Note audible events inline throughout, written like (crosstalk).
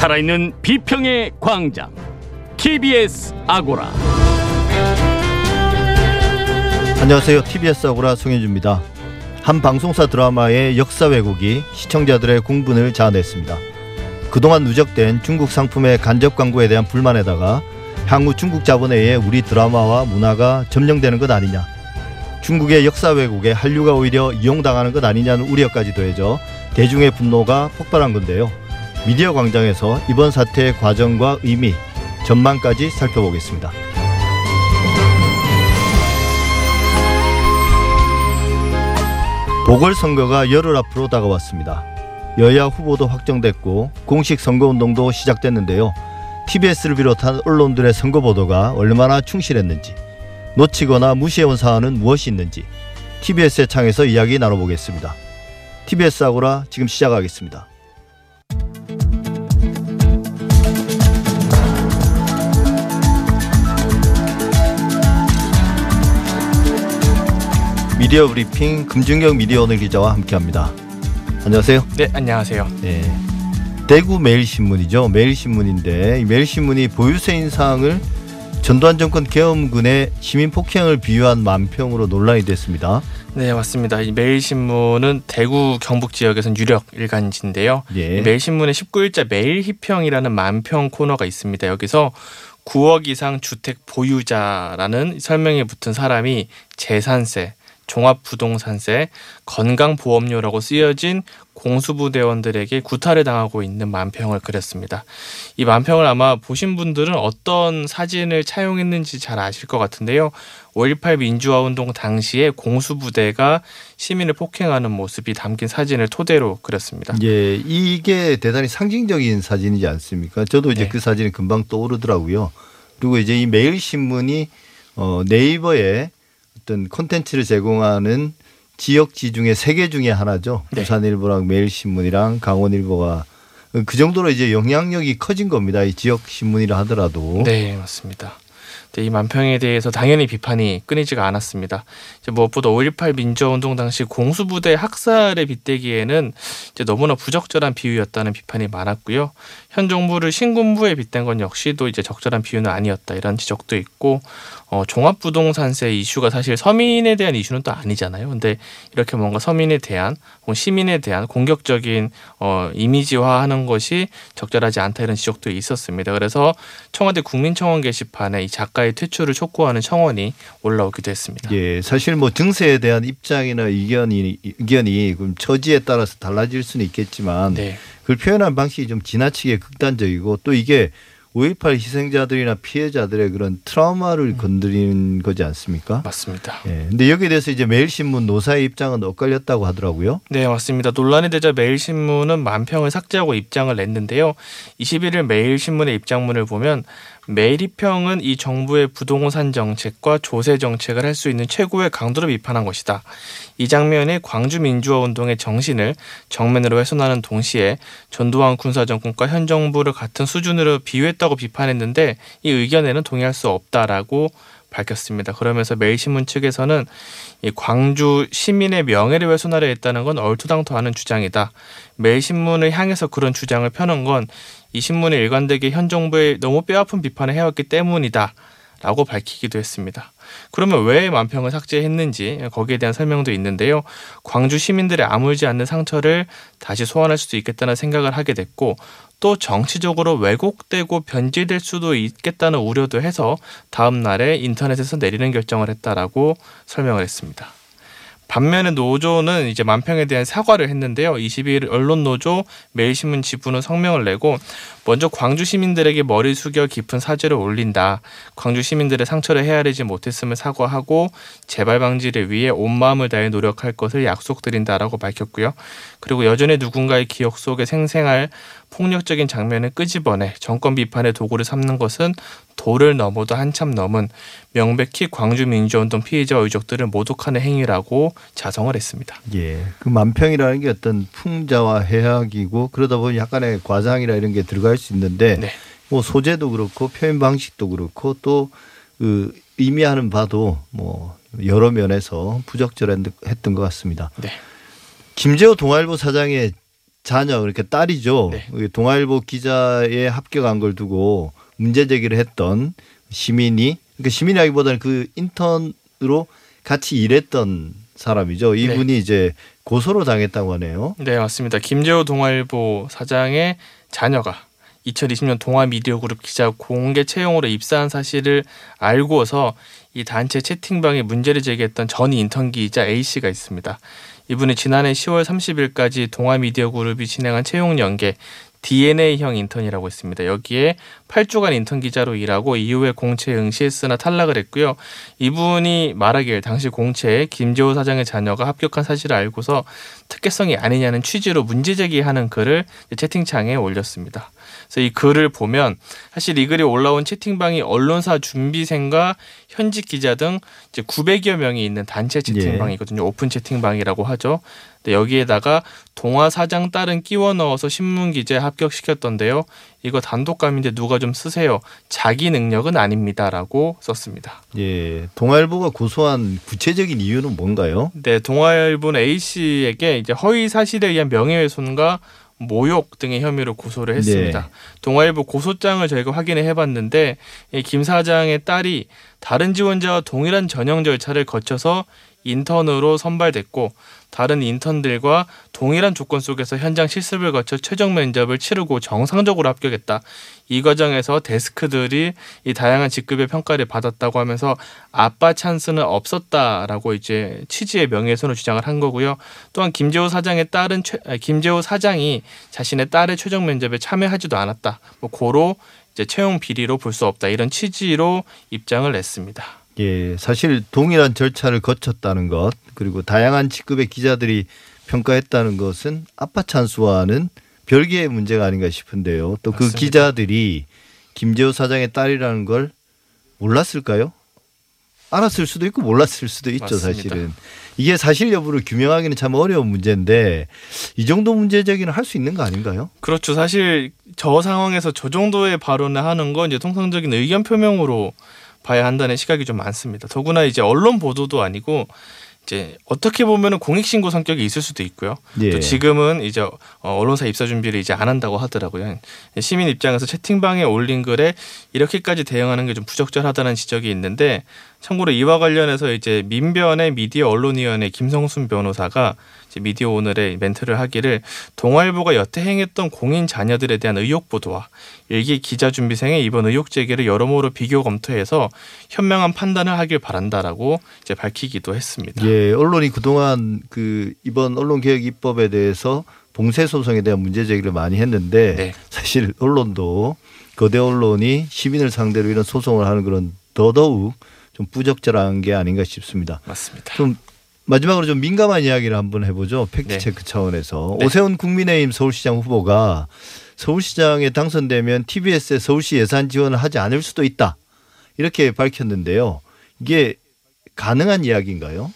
살아있는 비평의 광장 TBS 아고라 안녕하세요. TBS 아고라 송현주입니다. 한 방송사 드라마의 역사 왜곡이 시청자들의 공분을 자아냈습니다. 그동안 누적된 중국 상품의 간접 광고에 대한 불만에다가 향후 중국 자본에 의해 우리 드라마와 문화가 점령되는 것 아니냐. 중국의 역사 왜곡에 한류가 오히려 이용당하는 것 아니냐는 우려까지 더해져 대중의 분노가 폭발한 건데요. 미디어 광장에서 이번 사태의 과정과 의미, 전망까지 살펴보겠습니다. 보궐선거가 열흘 앞으로 다가왔습니다. 여야 후보도 확정됐고 공식 선거운동도 시작됐는데요. TBS를 비롯한 언론들의 선거 보도가 얼마나 충실했는지 놓치거나 무시해온 사안은 무엇이 있는지 TBS의 창에서 이야기 나눠보겠습니다. TBS 아고라 지금 시작하겠습니다. 미디어 브리핑 금준경 미디어 오늘 기자와 함께합니다. 안녕하세요. 네, 안녕하세요. 네. 대구 매일신문이죠. 매일신문인데 이 매일신문이 보유세 인상을 전두환 정권 계엄군의 시민 폭행을 비유한 만평으로 논란이 됐습니다. 네, 맞습니다. 이 매일신문은 대구 경북 지역에선 유력 일간지인데요. 예. 이 매일신문의 19일자 매일희평이라는 만평 코너가 있습니다. 여기서 9억 이상 주택 보유자라는 설명에 붙은 사람이 재산세, 종합부동산세, 건강보험료라고 쓰여진 공수부대원들에게 구타를 당하고 있는 만평을 그렸습니다. 이 만평을 아마 보신 분들은 어떤 사진을 차용했는지 잘 아실 것 같은데요. 5.18 민주화운동 당시에 공수부대가 시민을 폭행하는 모습이 담긴 사진을 토대로 그렸습니다. 예, 이게 대단히 상징적인 사진이지 않습니까? 저도 이제 네. 그 사진이 금방 떠오르더라고요. 그리고 이제 이 매일신문이 어, 네이버에 어떤 콘텐츠를 제공하는 지역지 중에 세 개 중에 하나죠. 네. 부산일보랑 매일신문이랑 강원일보가 그 정도로 이제 영향력이 커진 겁니다. 이 지역 신문이라 하더라도. 네, 맞습니다. 네, 이 만평에 대해서 당연히 비판이 끊이지가 않았습니다. 이제 무엇보다 5.18 민주화운동 당시 공수부대 학살에 빗대기에는 이제 너무나 부적절한 비유였다는 비판이 많았고요. 현 정부를 신군부에 빗댄 건 역시도 이제 적절한 비유는 아니었다 이런 지적도 있고 어, 종합부동산세 이슈가 사실 서민에 대한 이슈는 또 아니잖아요. 근데 이렇게 뭔가 서민에 대한 혹은 시민에 대한 공격적인 어, 이미지화하는 것이 적절하지 않다 이런 지적도 있었습니다. 그래서 청와대 국민청원 게시판에 이 작가의 퇴출을 촉구하는 청원이 올라오기도 했습니다. 예, 사실 뭐 증세에 대한 입장이나 의견이 의견이 그럼 처지에 따라서 달라질 수는 있겠지만 네, 그걸 표현한 방식이 좀 지나치게 극단적이고 또 이게 5.18 희생자들이나 피해자들의 그런 트라우마를 건드리는 거지 않습니까? 맞습니다. 예. 근데 여기에 대해서 이제 매일신문 노사의 입장은 엇갈렸다고 하더라고요. 네, 맞습니다. 논란이 되자 매일신문은 만평을 삭제하고 입장을 냈는데요. 21일 매일신문의 입장문을 보면 매일이평은 이 정부의 부동산 정책과 조세 정책을 할 수 있는 최고의 강도로 비판한 것이다. 이 장면이 광주 민주화 운동의 정신을 정면으로 훼손하는 동시에 전두환 군사 정권과 현 정부를 같은 수준으로 비유했다고 비판했는데 이 의견에는 동의할 수 없다라고 밝혔습니다. 그러면서 매일신문 측에서는 이 광주 시민의 명예를 훼손하려 했다는 건 얼토당토하는 주장이다. 매일신문을 향해서 그런 주장을 펴는 건 이 신문이 일관되게 현 정부에 너무 뼈아픈 비판을 해왔기 때문이다. 라고 밝히기도 했습니다. 그러면 왜 만평을 삭제했는지 거기에 대한 설명도 있는데요. 광주 시민들의 아물지 않는 상처를 다시 소환할 수도 있겠다는 생각을 하게 됐고 또 정치적으로 왜곡되고 변질될 수도 있겠다는 우려도 해서 다음 날에 인터넷에서 내리는 결정을 했다라고 설명을 했습니다. 반면에 노조는 이제 만평에 대한 사과를 했는데요. 22일 언론 노조 매일신문 지부는 성명을 내고 먼저 광주 시민들에게 머리 숙여 깊은 사죄를 올린다. 광주 시민들의 상처를 헤아리지 못했음을 사과하고 재발 방지를 위해 온 마음을 다해 노력할 것을 약속드린다라고 밝혔고요. 그리고 여전히 누군가의 기억 속에 생생할 폭력적인 장면을 끄집어내 정권 비판의 도구를 삼는 것은 도를 넘어도 한참 넘은 명백히 광주 민주운동 피해자와 유족들을 모독하는 행위라고 자성을 했습니다. 예. 그 만평이라는 게 어떤 풍자와 해악이고 그러다 보니 약간의 과장이라 이런 게 들어 갈수 있는데 네. 뭐 소재도 그렇고 표현 방식도 그렇고 또 그 의미하는 바도 뭐 여러 면에서 부적절했던 것 같습니다. 네. 김재호 동아일보 사장의 자녀 그렇게 딸이죠. 네. 그 동아일보 기자에 합격한 걸 두고 문제 제기를 했던 시민이 그러니까 시민이라기보다는 그 인턴으로 같이 일했던 사람이죠. 이분이 이제 고소로 당했다고 하네요. 네, 맞습니다. 김재호 동아일보 사장의 자녀가 2020년 동아미디어그룹 기자 공개 채용으로 입사한 사실을 알고서 이 단체 채팅방에 문제를 제기했던 전 인턴 기자 A 씨가 있습니다. 이분이 지난해 10월 30일까지 동아미디어그룹이 진행한 채용 연계 DNA형 인턴이라고 했습니다. 여기에 8주간 인턴 기자로 일하고 이후에 공채에 응시했으나 탈락을 했고요. 이분이 말하길 당시 공채에 김재호 사장의 자녀가 합격한 사실을 알고서 특혜성이 아니냐는 취지로 문제 제기하는 글을 채팅창에 올렸습니다. 그래서 이 글을 보면 사실 이 글이 올라온 채팅방이 언론사 준비생과 현직 기자 등 이제 900여 명이 있는 단체 채팅방이거든요. 오픈 채팅방이라고 하죠. 근데 여기에다가 동아 사장 딸은 끼워 넣어서 신문 기자에 합격시켰던데요. 이거 단독감인데 누가 좀 쓰세요. 자기 능력은 아닙니다라고 썼습니다. 예, 동아일보가 고소한 구체적인 이유는 뭔가요? 네, 동아일보는 A 씨에게 이제 허위 사실에 의한 명예훼손과 모욕 등의 혐의로 고소를 했습니다. 네. 동아일보 고소장을 저희가 확인해 해봤는데 이김 사장의 딸이 다른 지원자와 동일한 전형 절차를 거쳐서 인턴으로 선발됐고 다른 인턴들과 동일한 조건 속에서 현장 실습을 거쳐 최종 면접을 치르고 정상적으로 합격했다. 이 과정에서 데스크들이 이 다양한 직급의 평가를 받았다고 하면서 아빠 찬스는 없었다라고 이제 취지의 명예훼손을 주장을 한 거고요. 또한 김재호 사장의 딸은 최, 아, 김재호 사장이 자신의 딸의 최종 면접에 참여하지도 않았다. 뭐 고로 이제 채용 비리로 볼 수 없다 이런 취지로 입장을 냈습니다. 예, 사실 동일한 절차를 거쳤다는 것 그리고 다양한 직급의 기자들이 평가했다는 것은 아빠 찬스와는 별개의 문제가 아닌가 싶은데요. 또 그. 기자들이 김재호 사장의 딸이라는 걸 몰랐을까요? 알았을 수도 있고 몰랐을 수도 있죠, 맞습니다. 사실은. 이게 사실 여부를 규명하기는 참 어려운 문제인데 이 정도 문제 제기는 할 수 있는 거 아닌가요? 그렇죠. 사실 저 상황에서 저 정도의 발언을 하는 건 이제 통상적인 의견 표명으로 봐야 한다는 시각이 좀 많습니다. 더구나 이제 언론 보도도 아니고 이제 어떻게 보면은 공익 신고 성격이 있을 수도 있고요. 예. 또 지금은 이제 어, 언론사 입사 준비를 이제 안 한다고 하더라고요. 시민 입장에서 채팅방에 올린 글에 이렇게까지 대응하는 게 좀 부적절하다는 지적이 있는데 참고로 이와 관련해서 이제 민변의 미디어 언론위원회 김성순 변호사가 미디어 오늘의 멘트를 하기를 동아일보가 여태 행했던 공인 자녀들에 대한 의혹 보도와 일기 기자 준비생의 이번 의혹 제기를 여러모로 비교 검토해서 현명한 판단을 하길 바란다라고 이제 밝히기도 했습니다. 예, 언론이 그동안 그 이번 언론 개혁 입법에 대해서 봉쇄 소송에 대한 문제 제기를 많이 했는데 네. 사실 언론도 거대 언론이 시민을 상대로 이런 소송을 하는 그런 더더욱 좀 부적절한 게 아닌가 싶습니다. 맞습니다. 좀 마지막으로 좀 민감한 이야기를 한번 해보죠. 팩트 체크 차원에서 네. 오세훈 국민의힘 서울시장 후보가 서울시장에 당선되면 TBS에 서울시 예산 지원을 하지 않을 수도 있다 이렇게 밝혔는데요. 이게 가능한 이야기인가요?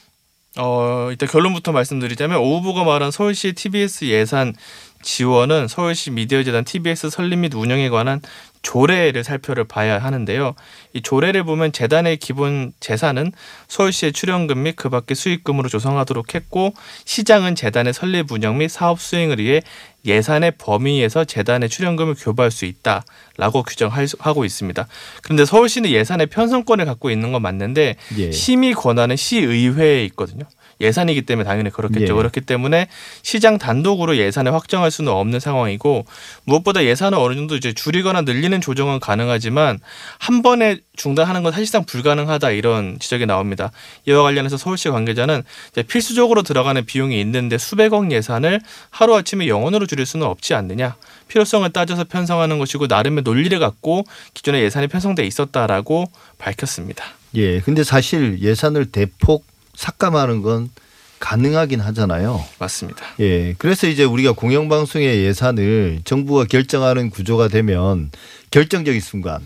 어, 일단 결론부터 말씀드리자면 오 후보가 말한 서울시 TBS 예산 지원은 서울시 미디어재단 TBS 설립 및 운영에 관한 조례를 살펴를 봐야 하는데요. 이 조례를 보면 재단의 기본 재산은 서울시의 출연금 및 그 밖의 수익금으로 조성하도록 했고 시장은 재단의 설립 운영 및 사업 수행을 위해 예산의 범위에서 재단의 출연금을 교부할 수 있다라고 규정하고 있습니다. 그런데 서울시는 예산의 편성권을 갖고 있는 건 맞는데 예. 심의 권한은 시의회에 있거든요. 예산이기 때문에 당연히 그렇겠죠. 예. 그렇기 때문에 시장 단독으로 예산을 확정할 수는 없는 상황이고 무엇보다 예산을 어느 정도 이제 줄이거나 늘리는 조정은 가능하지만 한 번에 중단하는 건 사실상 불가능하다 이런 지적이 나옵니다. 이와 관련해서 서울시 관계자는 필수적으로 들어가는 비용이 있는데 수백억 예산을 하루 아침에 영원으로 줄일 수는 없지 않느냐. 필요성을 따져서 편성하는 것이고 나름의 논리를 갖고 기존에 예산이 편성돼 있었다라고 밝혔습니다. 예. 근데 사실 예산을 대폭 삭감하는 건 가능하긴 하잖아요. 맞습니다. 예. 그래서 이제 우리가 공영방송의 예산을 정부가 결정하는 구조가 되면 결정적인 순간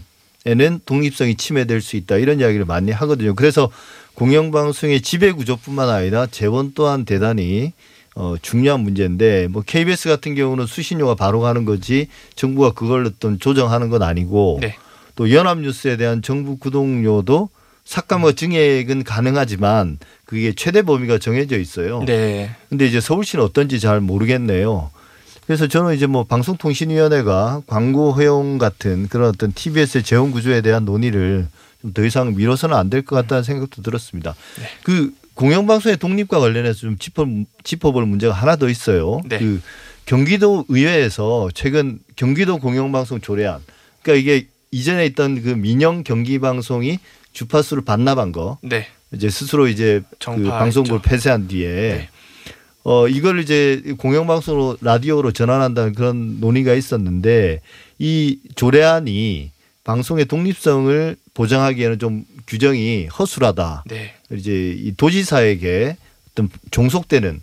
에는 독립성이 침해될 수 있다 이런 이야기를 많이 하거든요. 그래서 공영방송의 지배 구조뿐만 아니라 재원 또한 대단히 어, 중요한 문제인데 뭐 KBS 같은 경우는 수신료가 바로 가는 거지 정부가 그걸 어떤 조정하는 건 아니고 네. 또 연합뉴스에 대한 정부 구독료도 삭감과 증액은 가능하지만 그게 최대 범위가 정해져 있어요. 네. 근데 이제 서울시는 어떤지 잘 모르겠네요. 그래서 저는 이제 뭐 방송통신위원회가 광고 허용 같은 그런 어떤 TBS의 재원 구조에 대한 논의를 좀 더 이상 미뤄서는 안 될 것 같다는 생각도 들었습니다. 네. 그 공영방송의 독립과 관련해서 좀 짚어 짚어볼 문제가 하나 더 있어요. 네. 그 경기도 의회에서 최근 경기도 공영방송 조례안, 그러니까 이게 이전에 있던 그 민영 경기 방송이 주파수를 반납한 거, 네. 이제 스스로 이제 그. 방송국을 폐쇄한 뒤에 네. 어 이걸 이제 공영방송으로 라디오로 전환한다는 그런 논의가 있었는데 이 조례안이 방송의 독립성을 보장하기에는 좀 규정이 허술하다. 네. 이제 이 도지사에게 어떤 종속되는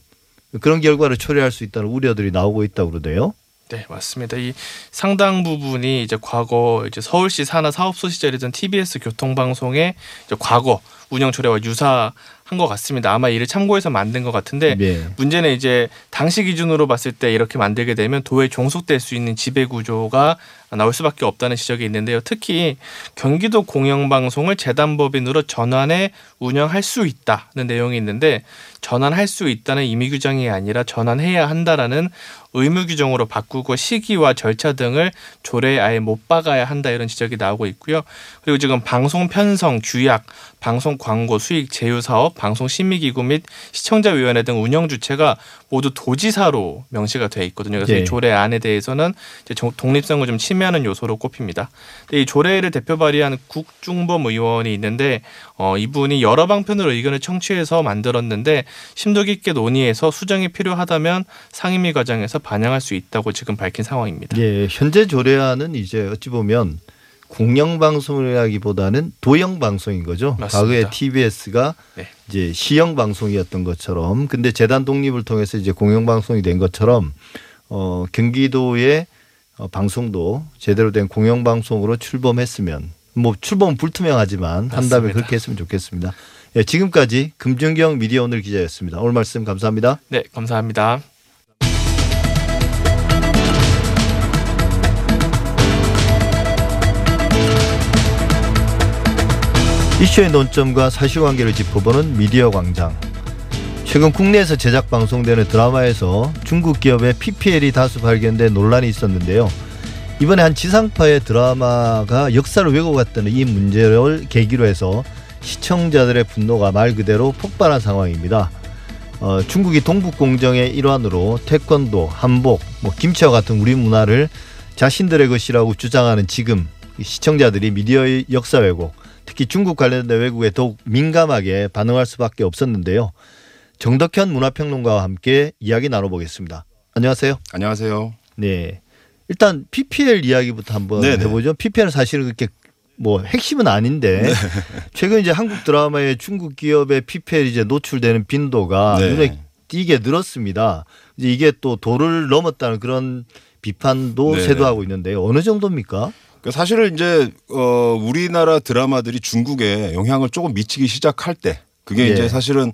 그런 결과를 초래할 수 있다는 우려들이 나오고 있다고 그러네요. 네, 맞습니다. 이 상당 부분이 이제 과거 이제 서울시 산하 사업소 시절이던 TBS 교통방송의 이제 과거 운영 조례와 유사한 것 같습니다. 아마 이를 참고해서 만든 것 같은데 네. 문제는 이제 당시 기준으로 봤을 때 이렇게 만들게 되면 도에 종속될 수 있는 지배 구조가 나올 수밖에 없다는 지적이 있는데요. 특히 경기도 공영방송을 재단법인으로 전환해 운영할 수 있다는 내용이 있는데 전환할 수 있다는 임의 규정이 아니라 전환해야 한다라는 의무 규정으로 바꾸고 시기와 절차 등을 조례에 아예 못 박아야 한다 이런 지적이 나오고 있고요. 그리고 지금 방송 편성, 규약, 방송 광고, 수익 제휴 사업, 방송 심의 기구 및 시청자 위원회 등 운영 주체가 모두 도지사로 명시가 돼 있거든요. 그래서 네. 이 조례 안에 대해서는 이제 정- 독립성을 좀 침해하는 요소로 꼽힙니다. 근데 이 조례를 대표 발의한 국중범 의원이 있는데 어, 이분이 여러 방편으로 의견을 청취해서 만들었는데 심도 깊게 논의해서 수정이 필요하다면 상임위 과정에서 반영할 수 있다고 지금 밝힌 상황입니다. 예, 현재 조례안은 이제 어찌 보면 공영 방송이라기보다는 도영 방송인 거죠. 맞습니다. 과거에 TBS가 네. 이제 시영 방송이었던 것처럼 근데 재단 독립을 통해서 이제 공영 방송이 된 것처럼 어 경기도의 어, 방송도 제대로 된 공영 방송으로 출범했으면 뭐 출범 불투명하지만 한다면. 그렇게 했으면 좋겠습니다. 예, 지금까지 금준경 미디어 오늘 기자였습니다. 오늘 말씀 감사합니다. 네, 감사합니다. 이슈의 논점과 사실관계를 짚어보는 미디어 광장. 최근 국내에서 제작 방송되는 드라마에서 중국 기업의 PPL이 다수 발견된 논란이 있었는데요. 이번에 한 지상파의 드라마가 역사를 왜곡했다는 이 문제를 계기로 해서 시청자들의 분노가 말 그대로 폭발한 상황입니다. 어, 중국이 동북 공정의 일환으로 태권도, 한복, 뭐 김치와 같은 우리 문화를 자신들의 것이라고 주장하는 지금 이 시청자들이 미디어의 역사 왜곡, 특히 중국 관련된 왜곡에 더욱 민감하게 반응할 수밖에 없었는데요. 정덕현 문화평론가와 함께 이야기 나눠보겠습니다. 안녕하세요. 안녕하세요. 네. 일단 PPL 이야기부터 한번 네네. 해보죠. PPL은 사실은 그렇게 뭐 핵심은 아닌데 네. 최근 이제 한국 드라마에 중국 기업의 PPL 이제 노출되는 빈도가 네. 눈에 띄게 늘었습니다. 이제 이게 또 도를 넘었다는 그런 비판도 네네. 쇄도하고 있는데요. 어느 정도입니까? 그 사실은 이제 어 우리나라 드라마들이 중국에 영향을 조금 미치기 시작할 때 그게 예. 이제 사실은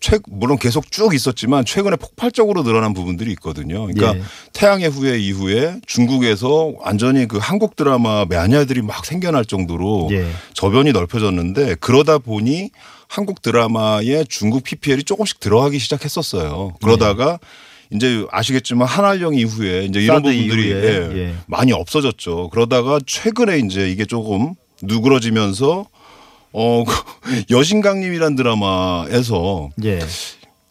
최 물론 계속 쭉 있었지만 최근에 폭발적으로 늘어난 부분들이 있거든요. 그러니까 예. 태양의 후예 이후에 중국에서 완전히 그 한국 드라마 매니아들이 막 생겨날 정도로 예. 저변이 넓혀졌는데 그러다 보니 한국 드라마에 중국 PPL이 조금씩 들어가기 시작했었어요. 그러다가 이제 아시겠지만 한알령 이후에 이제 이런 부분들이 예, 예. 많이 없어졌죠. 그러다가 최근에 이제 이게 조금 누그러지면서 어 (laughs) 여신강림이란 드라마에서 예.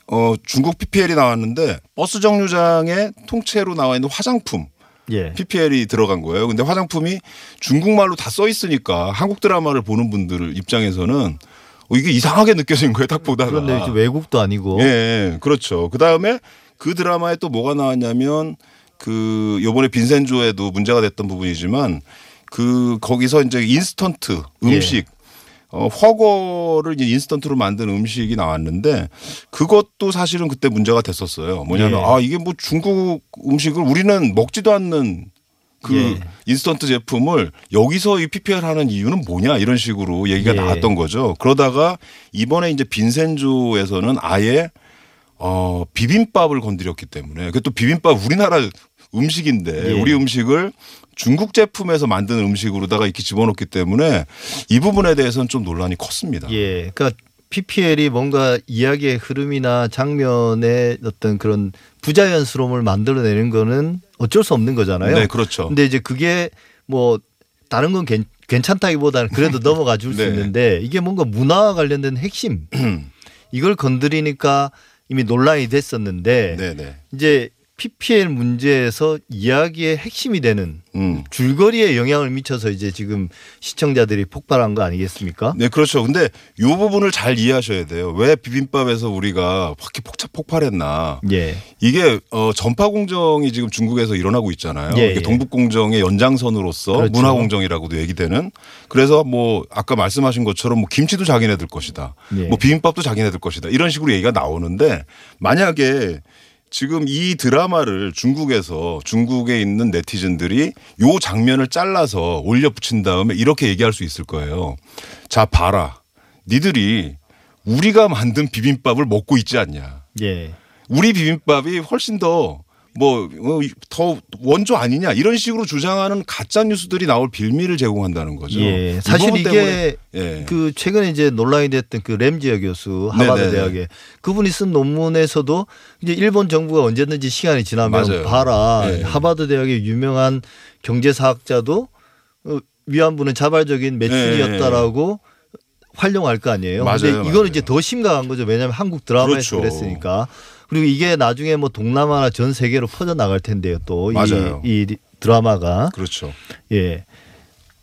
어 중국 PPL이 나왔는데 버스 정류장에 통째로 나와 있는 화장품 예. PPL이 들어간 거예요. 근데 화장품이 중국말로 다 써 있으니까 한국 드라마를 보는 분들 입장에서는 어, 이게 이상하게 느껴진 거예요. 딱 보다가. 그런데 외국도 아니고 예, 예, 그렇죠. 그 다음에 그 드라마에 또 뭐가 나왔냐면 그 요번에 빈센조에도 문제가 됐던 부분이지만 그 거기서 이제 인스턴트 음식 어, 훠궈를 이제 인스턴트로 만든 음식이 나왔는데 그것도 사실은 그때 문제가 됐었어요. 뭐냐면 예. 아 이게 뭐 중국 음식을 우리는 먹지도 않는 그 예. 인스턴트 제품을 여기서 이 PPL 하는 이유는 뭐냐 이런 식으로 얘기가 예. 나왔던 거죠. 그러다가 이번에 이제 빈센조에서는 아예 어 비빔밥을 건드렸기 때문에 그또 비빔밥 우리나라 음식인데 예. 우리 음식을 중국 제품에서 만든 음식으로다가 이렇게 집어넣기 때문에 이 부분에 대해서는 좀 논란이 컸습니다. 예. 그러니까 PPL이 뭔가 이야기의 흐름이나 장면의 어떤 그런 부자연스러움을 만들어내는 거는 어쩔 수 없는 거잖아요. 네, 그렇죠. 근데 이제 그게 뭐 다른 건 괜, 괜찮다기보다는 그래도 (laughs) 넘어가 줄수 네. 있는데 이게 뭔가 문화와 관련된 핵심 (clears throat) 이걸 건드리니까 이미 논란이 됐었는데 네, 네. 이제 PPL 문제에서 이야기의 핵심이 되는 음. 줄거리에 영향을 미쳐서 이제 지금 시청자들이 폭발한 거 아니겠습니까? 네, 그렇죠. 근데 이 부분을 잘 이해하셔야 돼요. 왜 비빔밥에서 우리가 확 폭차 폭발했나? 예. 이게 어 전파 공정이 지금 중국에서 일어나고 있잖아요. 예, 예. 동북 공정의 연장선으로서 그렇죠. 문화 공정이라고도 얘기되는. 그래서 뭐 아까 말씀하신 것처럼 뭐 김치도 자기네들 것이다. 예. 뭐 비빔밥도 자기네들 것이다. 이런 식으로 얘기가 나오는데 만약에 지금 이 드라마를 중국에서 중국에 있는 네티즌들이 요 장면을 잘라서 올려 붙인 다음에 이렇게 얘기할 수 있을 거예요. 자, 봐라. 니들이 우리가 만든 비빔밥을 먹고 있지 않냐. 예. 우리 비빔밥이 훨씬 더 뭐더 원조 아니냐 이런 식으로 주장하는 가짜 뉴스들이 나올 빌미를 제공한다는 거죠. 예. 이 사실 이게 예. 그 최근에 이제 논란이 됐던 그 램지어 교수 하버드. 대학에 그분이 쓴 논문에서도 이제 일본 정부가 언제든지 시간이 지나면 맞아요. 봐라 예. 하버드 대학의 유명한 경제사학자도 어, 위안부는 자발적인 매춘이었다라고 활용할 거 아니에요. 맞아요, 근데. 이거는 이제 더 심각한 거죠. 왜냐하면 한국 드라마에서 그렇죠. 그랬으니까 그리고 이게 나중에 뭐 동남아나 전 세계로 퍼져 나갈 텐데요. 또이 맞아요. 이 드라마가 그렇죠. 예.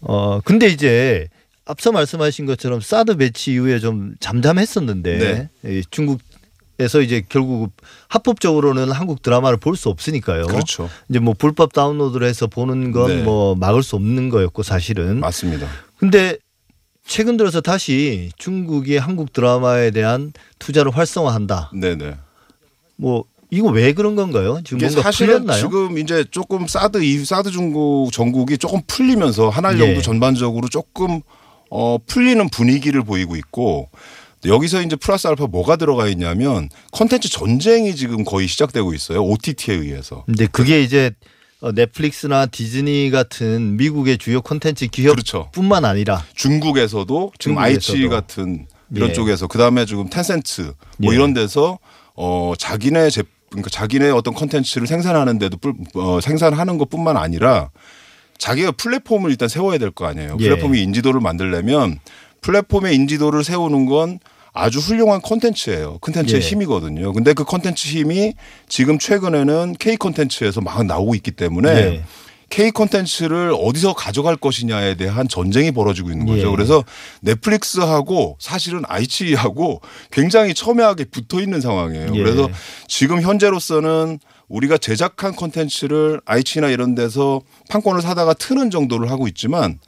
어, 근데 이제 앞서 말씀하신 것처럼 사드 배치 이후에 좀 잠잠했었는데 네. 이 중국에서 이제 결국 합법적으로는 한국 드라마를 볼 수 없으니까요. 그렇죠. 이제 뭐 불법 다운로드를 해서 보는 건 네. 뭐 막을 수 없는 거였고 사실은. 맞습니다. 근데 최근 들어서 다시 중국이 한국 드라마에 대한 투자를 활성화한다. 네네. 뭐 이거 왜 그런 건가요? 지금 뭔가 사실은 풀렸나요? 지금 이제 조금 사드 이 사드 중국 전국이 조금 풀리면서 한알령도 예. 전반적으로 조금 어 풀리는 분위기를 보이고 있고 여기서 이제 플러스 알파 뭐가 들어가 있냐면 컨텐츠 전쟁이 지금 거의 시작되고 있어요. OTT에 의해서. 근데 그게 이제 어, 넷플릭스나 디즈니 같은 미국의 주요 콘텐츠 그렇죠. 기업뿐만 아니라 중국에서도 지금 중국에서도. 아이치 같은 이런 예. 쪽에서 그다음에 지금 텐센트 뭐 예. 이런 데서 어 자기네 제 그러니까 자기네 어떤 컨텐츠를 생산하는데도 뿔- 어, 생산하는 것뿐만 아니라 자기가 플랫폼을 일단 세워야 될 거 아니에요. 예. 플랫폼의 인지도를 만들려면 플랫폼의 인지도를 세우는 건 아주 훌륭한 콘텐츠예요. 콘텐츠의 예. 힘이거든요. 근데 그 콘텐츠 힘이 지금 최근에는 K 콘텐츠에서 막 나오고 있기 때문에 예. K 콘텐츠를 어디서 가져갈 것이냐에 대한 전쟁이 벌어지고 있는 거죠. 예. 그래서 넷플릭스하고 사실은 아이치하고 굉장히 첨예하게 붙어 있는 상황이에요. 예. 그래서 지금 현재로서는 우리가 제작한 콘텐츠를 아이치나 이런 데서 판권을 사다가 트는 정도를 하고 있지만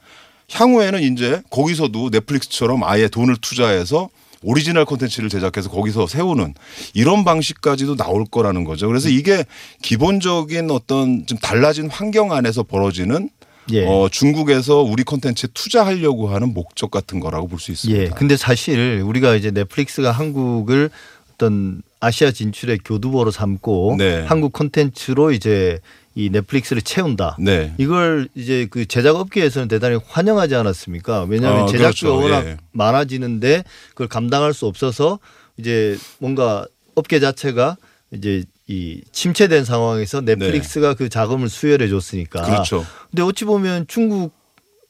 향후에는 이제 거기서도 넷플릭스처럼 아예 돈을 투자해서 오리지널 콘텐츠를 제작해서 거기서 세우는 이런 방식까지도 나올 거라는 거죠. 그래서 이게 기본적인 어떤 좀 달라진 환경 안에서 벌어지는 예. 어, 중국에서 우리 콘텐츠에 투자하려고 하는 목적 같은 거라고 볼 수 있습니다. 예. 근데 사실 우리가 이제 넷플릭스가 한국을 어떤 아시아 진출의 교두보로 삼고 네. 한국 콘텐츠로 이제 이 넷플릭스를 채운다. 네. 이걸 이제 그 제작 업계에서는 대단히 환영하지 않았습니까? 왜냐하면 어, 제작비가 그렇죠. 워낙 예. 많아지는데 그걸 감당할 수 없어서 이제 뭔가 업계 자체가 이제 이 침체된 상황에서 넷플릭스가 그 자금을 수혈해 줬으니까. 네. 그렇죠. 근데 어찌 보면 중국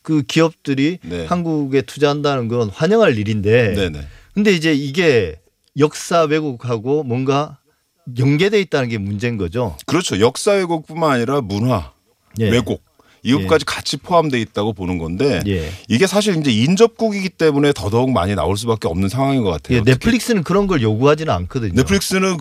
그 기업들이 네. 한국에 투자한다는 건 환영할 일인데. 네네. 근데 이제 이게 역사 왜곡하고 뭔가 연계돼 있다는 게 문제인 거죠. 그렇죠. 역사 왜곡뿐만 아니라 문화 예. 왜곡 이것까지 같이 포함돼 있다고 보는 건데 예. 이게 사실 이제 인접국이기 때문에 더더욱 많이 나올 수밖에 없는 상황인 것 같아요. 예, 넷플릭스는 그런 걸 요구하지는 않거든요. 넷플릭스는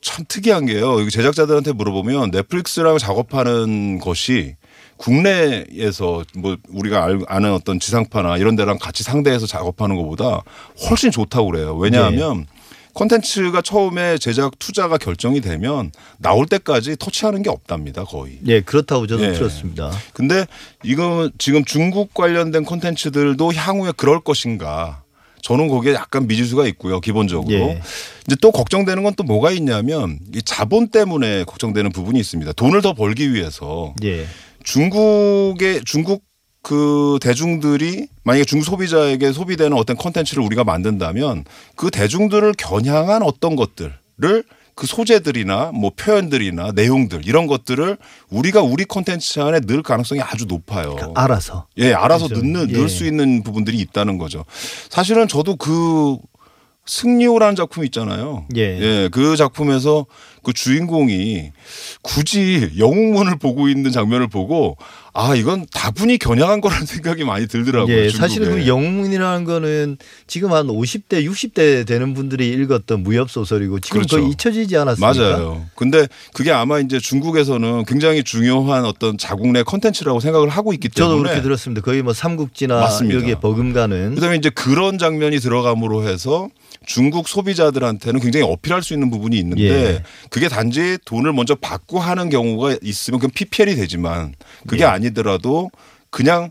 참 특이한 게요. 제작자들한테 물어보면 넷플릭스랑 작업하는 것이 국내에서 뭐 우리가 알- 아는 어떤 지상파나 이런 데랑 같이 상대해서 작업하는 것보다 훨씬 좋다고 그래요. 왜냐하면 콘텐츠가 처음에 제작 투자가 결정이 되면 나올 때까지 터치하는 게 없답니다. 거의. 예, 그렇다고 저도 예. 들었습니다. 근데 이거 지금 중국 관련된 콘텐츠들도 향후에 그럴 것인가? 저는 거기에 약간 미지수가 있고요. 기본적으로. 예. 이제 또 걱정되는 건 또 뭐가 있냐면 이 자본 때문에 걱정되는 부분이 있습니다. 돈을 더 벌기 위해서 예. 중국의 중국 그 대중들이 만약에 중국 소비자에게 소비되는 어떤 컨텐츠를 우리가 만든다면 그 대중들을 겨냥한 어떤 것들을 그 소재들이나 뭐 표현들이나 내용들 이런 것들을 우리가 우리 컨텐츠 안에 넣을 가능성이 아주 높아요. 그러니까 알아서. 예, 알아서 그렇죠. 넣는 예. 넣을 수 있는 부분들이 있다는 거죠. 사실은 저도 그 승리호라는 작품 있잖아요. 예. 그 작품에서 그 주인공이 굳이 영웅문을 보고 있는 장면을 보고 아 이건 다분히 겨냥한 거라는 (laughs) 생각이 많이 들더라고요. 예. 사실은 그 영문이라는 거는 지금 한 50대, 60대 되는 분들이 읽었던 무협 소설이고 지금 그렇죠. 거의 잊혀지지 않았습니까? 맞아요. 근데 그게 아마 이제 중국에서는 굉장히 중요한 어떤 자국 내 컨텐츠라고 생각을 하고 있기 때문에 저도 그렇게 들었습니다. 거의 뭐 삼국지나 맞습니다. 여기에 버금가는 그다음에 이제 그런 장면이 들어감으로 해서 중국 소비자들한테는 굉장히 어필할 수 있는 부분이 있는데 예. 그게 단지 돈을 먼저 받고 하는 경우가 있으면 그건 PPL이 되지만 그게 예. 아니 더라도 그냥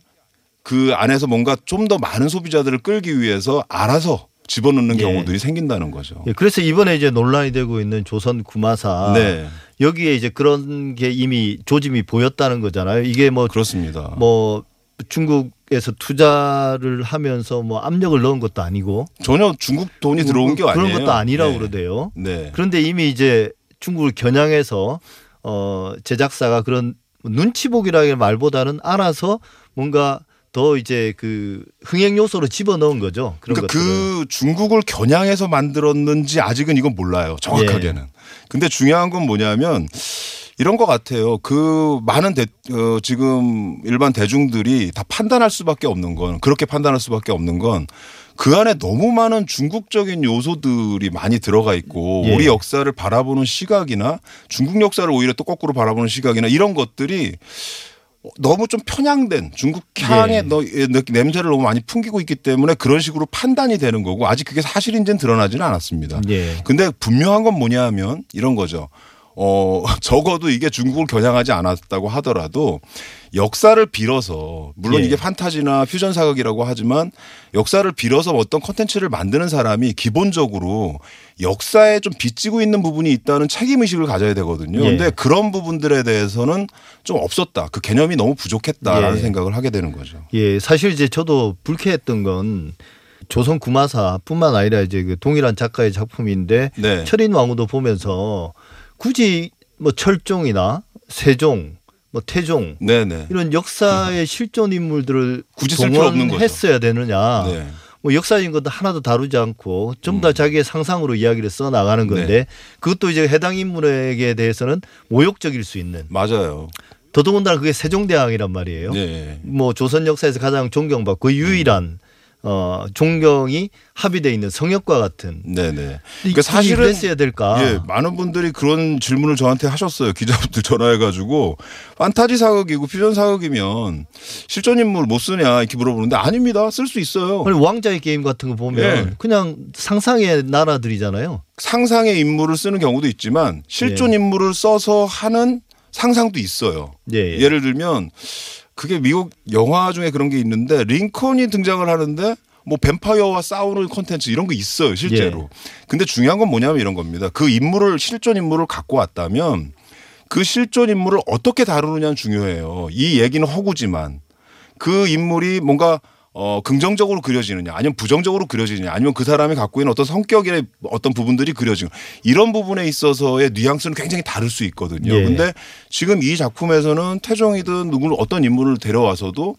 그 안에서 뭔가 좀 더 많은 소비자들을 끌기 위해서 알아서 집어넣는 예. 경우들이 생긴다는 거죠. 예, 그래서 이번에 이제 논란이 되고 있는 조선 구마사 네, 여기에 이제 그런 게 이미 조짐이 보였다는 거잖아요. 이게 뭐 그렇습니다. 뭐 중국에서 투자를 하면서 뭐 압력을 넣은 것도 아니고 전혀 중국 돈이 들어온 게뭐 그런 아니에요. 것도 아니라고 네. 그러대요. 네. 그런데 이미 이제 중국을 겨냥해서 어 제작사가 그런 눈치 보기라는 말보다는 알아서 뭔가 더 이제 그 흥행 요소로 집어넣은 거죠. 그러니까 것들을. 그 중국을 겨냥해서 만들었는지 아직은 이건 몰라요. 정확하게는. 예. 근데 중요한 건 뭐냐면 이런 것 같아요. 그 많은 대, 어, 지금 일반 대중들이 다 판단할 수밖에 없는 건 그렇게 판단할 수밖에 없는 건 그 안에 너무 많은 중국적인 요소들이 많이 들어가 있고 예. 우리 역사를 바라보는 시각이나 중국 역사를 오히려 또 거꾸로 바라보는 시각이나 이런 것들이 너무 좀 편향된 중국 향의 예. 냄새를 너무 많이 풍기고 있기 때문에 그런 식으로 판단이 되는 거고 아직 그게 사실인지는 드러나지는 않았습니다. 예. 근데 분명한 건 뭐냐 하면 이런 거죠. 어, (laughs) 적어도 이게 중국을 겨냥하지 않았다고 하더라도 역사를 빌어서 물론 예. 이게 판타지나 퓨전 사극이라고 하지만 역사를 빌어서 어떤 컨텐츠를 만드는 사람이 기본적으로 역사에 좀 빚지고 있는 부분이 있다는 책임 의식을 가져야 되거든요. 예. 근데 그런 부분들에 대해서는 좀 없었다. 그 개념이 너무 부족했다라는 예. 생각을 하게 되는 거죠. 예, 사실 이제 저도 불쾌했던 건 조선 구마사뿐만 아니라 이제 그 동일한 작가의 작품인데 네. 철인 왕후도 보면서 굳이 뭐 철종이나 세종, 뭐 태종 네네. 이런 역사의 실존 인물들을 굳이. 동원했어야 되느냐. 네. 뭐 역사적인 것도 하나도 다루지 않고 좀더 자기의 상상으로 이야기를 써 나가는 건데 음. 네. 그것도 이제 해당 인물에게 대해서는 모욕적일 수 있는 맞아요. 더더군다나 그게 세종대왕이란 말이에요. 네. 뭐 조선 역사에서 가장 존경받고 그 유일한 어 존경이 합의돼 있는 성역과 같은 네네. 그러니까 사실은 그랬어야 될까? 예, 많은 분들이 그런 질문을 저한테 하셨어요. 기자분들 전화해가지고 판타지 사극이고 퓨전 사극이면 실존 인물 못 쓰냐 이렇게 물어보는데 아닙니다. 쓸 수 있어요. 아니 왕자의 게임 같은 거 보면 예. 그냥 상상의 나라들이잖아요. 상상의 인물을 쓰는 경우도 있지만 실존 예. 인물을 써서 하는 상상도 있어요. 예. 예를 들면 그게 미국 영화 중에 그런 게 있는데 링컨이 등장을 하는데 뭐 뱀파이어와 싸우는 콘텐츠 이런 거 있어요 실제로. 예. 근데 중요한 건 뭐냐면 이런 겁니다. 그 인물을 실존 인물을 갖고 왔다면 그 실존 인물을 어떻게 다루느냐는 중요해요. 이 얘기는 허구지만 그 인물이 뭔가 어 긍정적으로 그려지느냐 아니면 부정적으로 그려지느냐 아니면 그 사람이 갖고 있는 어떤 성격의 어떤 부분들이 그려지는 이런 부분에 있어서의 뉘앙스는 굉장히 다를 수 있거든요. 예. 근데 지금 이 작품에서는 태종이든 누구 어떤 인물을 데려와서도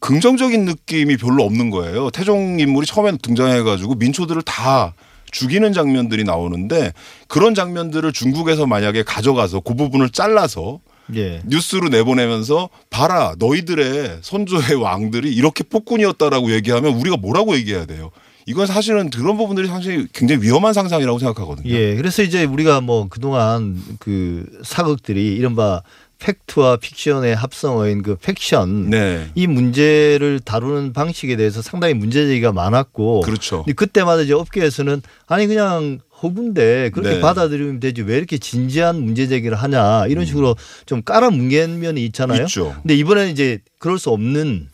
긍정적인 느낌이 별로 없는 거예요. 태종 인물이 처음에 등장해가지고 민초들을 다 죽이는 장면들이 나오는데 그런 장면들을 중국에서 만약에 가져가서 그 부분을 잘라서 예. 뉴스로 내보내면서 봐라 너희들의 선조의 왕들이 이렇게 폭군이었다라고 얘기하면 우리가 뭐라고 얘기해야 돼요. 이건 사실은 그런 부분들이 사실 굉장히 위험한 상상이라고 생각하거든요. 예. 그래서 이제 우리가 뭐 그동안 그 사극들이 이른바 팩트와 픽션의 합성어인 그 팩션 네. 이 문제를 다루는 방식에 대해서 상당히 문제 제기가 많았고 그렇죠. 근데 그때마다 이제 업계에서는 아니 그냥 허구인데 그렇게 네. 받아들이면 되지 왜 이렇게 진지한 문제 제기를 하냐 이런 식으로 좀 깔아뭉갠 면이 있잖아요. 음. 있죠. 근데 이번에는 이제 그럴 수 없는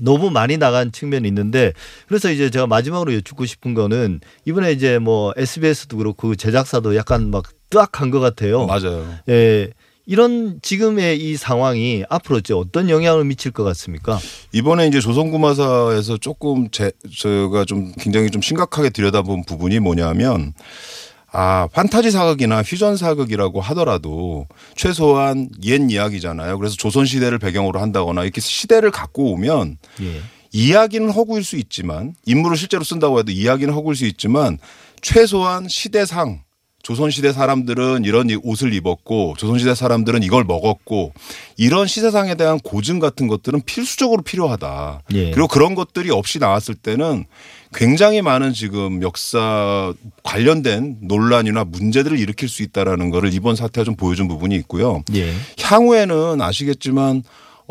너무 많이 나간 측면이 있는데 그래서 이제 제가 마지막으로 여쭙고 싶은 거는 이번에 이제 뭐 SBS도 그렇고 제작사도 약간 막 뜨악한 것 같아요. 맞아요. 예. 이런 지금의 이 상황이 앞으로 이제 어떤 영향을 미칠 것 같습니까? 이번에 이제 조선구마사에서 조금 제, 제가 좀 굉장히 좀 심각하게 들여다본 부분이 뭐냐면 아, 판타지 사극이나 퓨전 사극이라고 하더라도 최소한 옛 이야기잖아요. 그래서 조선시대를 배경으로 한다거나 이렇게 시대를 갖고 오면 예. 이야기는 허구일 수 있지만 인물을 실제로 쓴다고 해도 이야기는 허구일 수 있지만 최소한 시대상 조선시대 사람들은 이런 이 옷을 입었고 조선시대 사람들은 이걸 먹었고 이런 시세상에 대한 고증 같은 것들은 필수적으로 필요하다. 예. 그리고 그런 것들이 없이 나왔을 때는 굉장히 많은 지금 역사 관련된 논란이나 문제들을 일으킬 수 있다라는 거를 이번 사태가 좀 보여준 부분이 있고요. 예. 향후에는 아시겠지만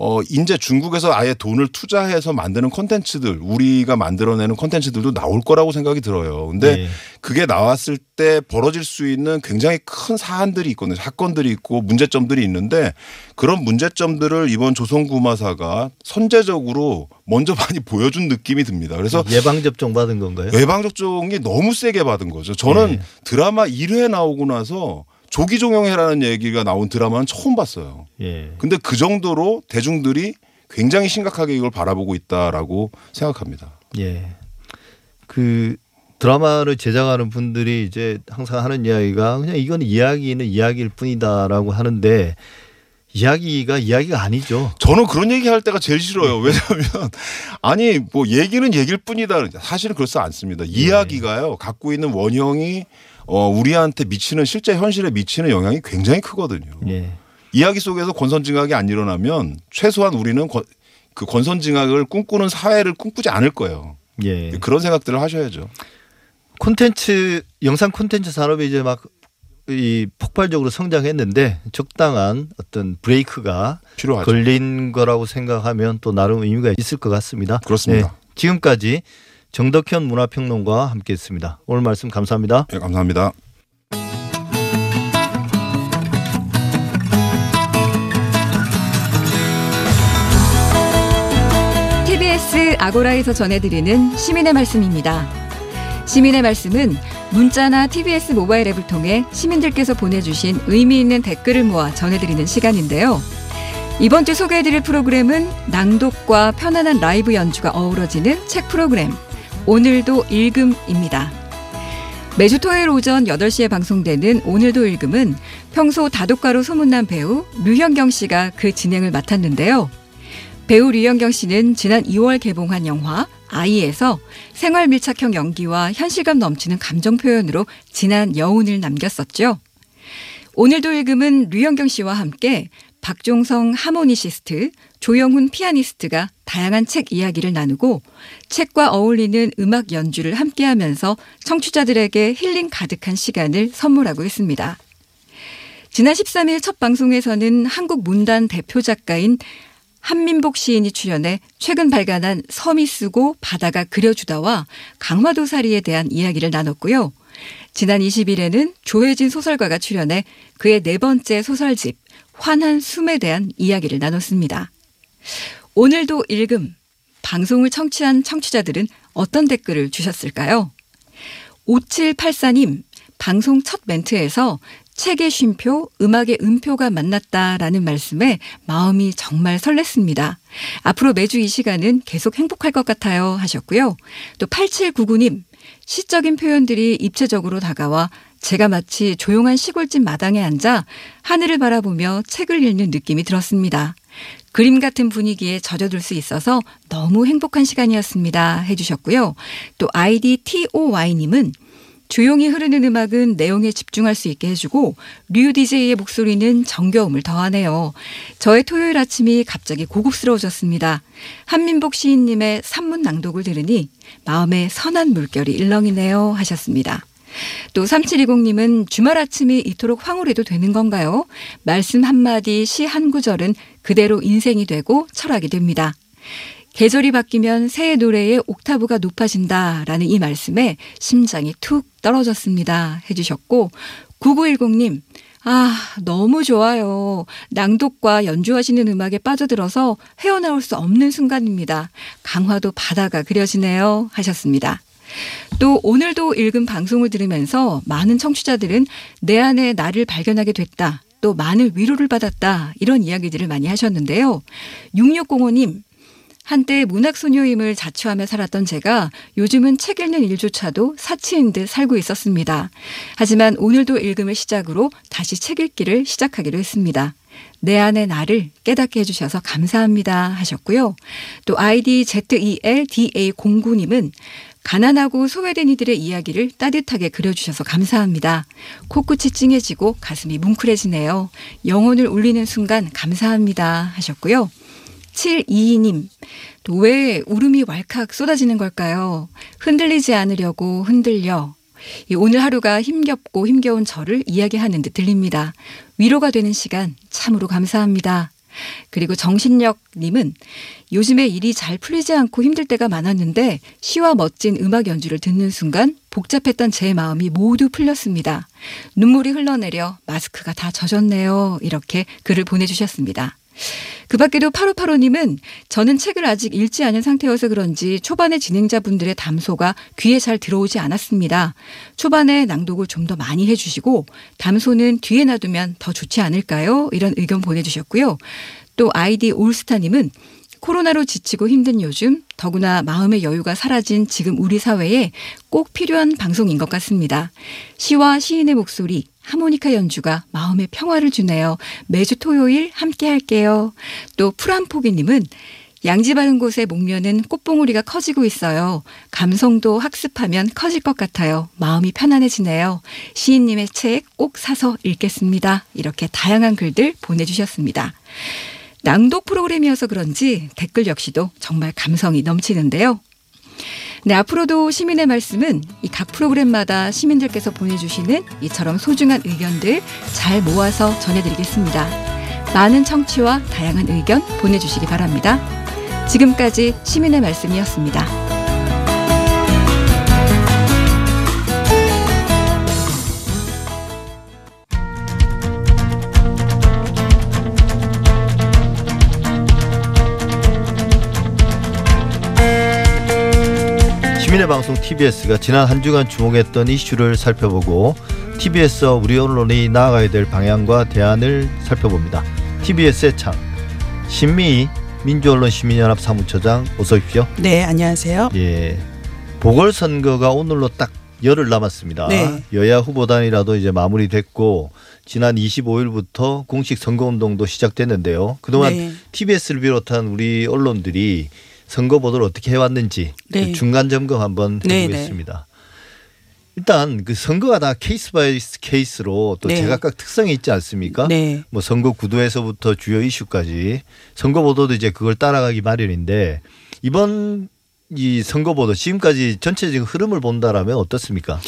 어 이제 중국에서 아예 돈을 투자해서 만드는 콘텐츠들 우리가 만들어내는 콘텐츠들도 나올 거라고 생각이 들어요. 근데 예. 그게 나왔을 때 벌어질 수 있는 굉장히 큰 사안들이 있거든요. 사건들이 있고 문제점들이 있는데 그런 문제점들을 이번 조선구마사가 선제적으로 먼저 (laughs) 많이 보여준 느낌이 듭니다. 그래서 예방 접종 받은 건가요? 외방 접종이 너무 세게 받은 거죠. 저는 예. 드라마 1회 나오고 나서 조기 종영해라는 얘기가 나온 드라마는 처음 봤어요. 예. 근데 그 정도로 대중들이 굉장히 심각하게 이걸 바라보고 있다라고 생각합니다. 예. 그 드라마를 제작하는 분들이 이제 항상 하는 이야기가 그냥 이건 이야기는 이야기일 뿐이다라고 하는데 이야기가 이야기가 아니죠. 저는 그런 얘기 할 때가 제일 싫어요. 왜냐하면 (laughs) 아니 뭐 얘기는 얘기일 뿐이다. 사실은 그렇지 않습니다. 이야기가요 갖고 있는 원형이 어 우리한테 미치는 실제 현실에 미치는 영향이 굉장히 크거든요. 예. 이야기 속에서 권선징악이 안 일어나면 최소한 우리는 권- 그 권선징악을 꿈꾸는 사회를 꿈꾸지 않을 거예요. 예. 그런 생각들을 하셔야죠. 콘텐츠 영상 콘텐츠 산업이 이제 막 이 폭발적으로 성장했는데 적당한 어떤 브레이크가 필요하죠. 걸린 거라고 생각하면 또 나름 의미가 있을 것 같습니다. 그렇습니다. 네, 지금까지 정덕현 문화평론가와 함께했습니다. 오늘 말씀 감사합니다. 네, 감사합니다. TBS 아고라에서 전해드리는 시민의 말씀입니다. 시민의 말씀은 문자나 TBS 모바일 앱을 통해 시민들께서 보내주신 의미 있는 댓글을 모아 전해드리는 시간인데요. 이번 주 소개해드릴 프로그램은 낭독과 편안한 라이브 연주가 어우러지는 책 프로그램 오늘도 읽음입니다. 매주 토요일 오전 8시에 방송되는 오늘도 읽음은 평소 다독가로 소문난 배우 류현경 씨가 그 진행을 맡았는데요. 배우 류현경 씨는 지난 2월 개봉한 영화 아이에서 생활 밀착형 연기와 현실감 넘치는 감정 표현으로 진한 여운을 남겼었죠. 오늘도 읽음은 류현경 씨와 함께 박종성 하모니시스트, 조영훈 피아니스트가 다양한 책 이야기를 나누고 책과 어울리는 음악 연주를 함께 하면서 청취자들에게 힐링 가득한 시간을 선물하고 있습니다. 지난 13일 첫 방송에서는 한국 문단 대표 작가인 한민복 시인이 출연해 최근 발간한 섬이 쓰고 바다가 그려주다와 강화도사리에 대한 이야기를 나눴고요. 지난 20일에는 조혜진 소설가가 출연해 그의 네 번째 소설집 환한 숨에 대한 이야기를 나눴습니다. 오늘도 읽음 방송을 청취한 청취자들은 어떤 댓글을 주셨을까요? 5784님 방송 첫 멘트에서 책의 쉼표, 음악의 음표가 만났다라는 말씀에 마음이 정말 설렜습니다. 앞으로 매주 이 시간은 계속 행복할 것 같아요 하셨고요. 또 8799님, 시적인 표현들이 입체적으로 다가와 제가 마치 조용한 시골집 마당에 앉아 하늘을 바라보며 책을 읽는 느낌이 들었습니다. 그림 같은 분위기에 젖어들 수 있어서 너무 행복한 시간이었습니다 해주셨고요. 또 아이디 TOY님은 조용히 흐르는 음악은 내용에 집중할 수 있게 해주고 류 DJ의 목소리는 정겨움을 더하네요. 저의 토요일 아침이 갑자기 고급스러워졌습니다. 한민복 시인님의 산문 낭독을 들으니 마음에 선한 물결이 일렁이네요 하셨습니다. 또 3720님은 주말 아침이 이토록 황홀해도 되는 건가요? 말씀 한마디, 시 한 구절은 그대로 인생이 되고 철학이 됩니다. 계절이 바뀌면 새해 노래의 옥타브가 높아진다라는 이 말씀에 심장이 툭 떨어졌습니다. 해주셨고 9910님 아 너무 좋아요. 낭독과 연주하시는 음악에 빠져들어서 헤어나올 수 없는 순간입니다. 강화도 바다가 그려지네요. 하셨습니다. 또 오늘도 읽은 방송을 들으면서 많은 청취자들은 내 안에 나를 발견하게 됐다. 또 많은 위로를 받았다. 이런 이야기들을 많이 하셨는데요. 6605님, 한때 문학소녀임을 자처하며 살았던 제가 요즘은 책 읽는 일조차도 사치인 듯 살고 있었습니다. 하지만 오늘도 읽음을 시작으로 다시 책 읽기를 시작하기로 했습니다. 내 안의 나를 깨닫게 해주셔서 감사합니다 하셨고요. 또 아이디 ZELDA09님은 가난하고 소외된 이들의 이야기를 따뜻하게 그려주셔서 감사합니다. 코끝이 찡해지고 가슴이 뭉클해지네요. 영혼을 울리는 순간 감사합니다 하셨고요. 722님, 또 왜 울음이 왈칵 쏟아지는 걸까요? 흔들리지 않으려고 흔들려. 오늘 하루가 힘겹고 힘겨운 저를 이야기하는 듯 들립니다. 위로가 되는 시간 참으로 감사합니다. 그리고 정신력님은 요즘에 일이 잘 풀리지 않고 힘들 때가 많았는데 시와 멋진 음악 연주를 듣는 순간 복잡했던 제 마음이 모두 풀렸습니다. 눈물이 흘러내려 마스크가 다 젖었네요. 이렇게 글을 보내주셨습니다. 그 밖에도 8585님은 저는 책을 아직 읽지 않은 상태여서 그런지 초반에 진행자분들의 담소가 귀에 잘 들어오지 않았습니다. 초반에 낭독을 좀 더 많이 해주시고 담소는 뒤에 놔두면 더 좋지 않을까요? 이런 의견 보내주셨고요. 또 아이디 올스타님은 코로나로 지치고 힘든 요즘 더구나 마음의 여유가 사라진 지금 우리 사회에 꼭 필요한 방송인 것 같습니다. 시와 시인의 목소리, 하모니카 연주가 마음의 평화를 주네요. 매주 토요일 함께 할게요. 또 푸란포기님은 양지 바른 곳의 목면은 꽃봉우리가 커지고 있어요. 감성도 학습하면 커질 것 같아요. 마음이 편안해지네요. 시인님의 책 꼭 사서 읽겠습니다. 이렇게 다양한 글들 보내주셨습니다. 낭독 프로그램이어서 그런지 댓글 역시도 정말 감성이 넘치는데요. 네, 앞으로도 시민의 말씀은 이 각 프로그램마다 시민들께서 보내주시는 이처럼 소중한 의견들 잘 모아서 전해드리겠습니다. 많은 청취와 다양한 의견 보내주시기 바랍니다. 지금까지 시민의 말씀이었습니다. 방송 TBS가 지난 한 주간 주목했던 이슈를 살펴보고 TBS와 우리 언론이 나아가야 될 방향과 대안을 살펴봅니다. TBS의 창 신미 민주언론 시민연합 사무처장 어서 오십시오. 네, 안녕하세요. 예. 보궐선거가 오늘로 딱 열흘 남았습니다. 네. 여야 후보단이라도 이제 마무리됐고 지난 25일부터 공식 선거운동도 시작됐는데요. 그동안 네. TBS를 비롯한 우리 언론들이 선거 보도를 어떻게 해왔는지 네. 그 중간 점검 한번 네, 해보겠습니다. 일단 그 선거가 다 case by case로 또 네. 제각각 특성이 있지 않습니까? 네. 뭐 선거 구도에서부터 주요 이슈까지 선거 보도도 이제 그걸 따라가기 마련인데 이번 이 선거 보도 지금까지 전체적인 흐름을 본다라면 어떻습니까?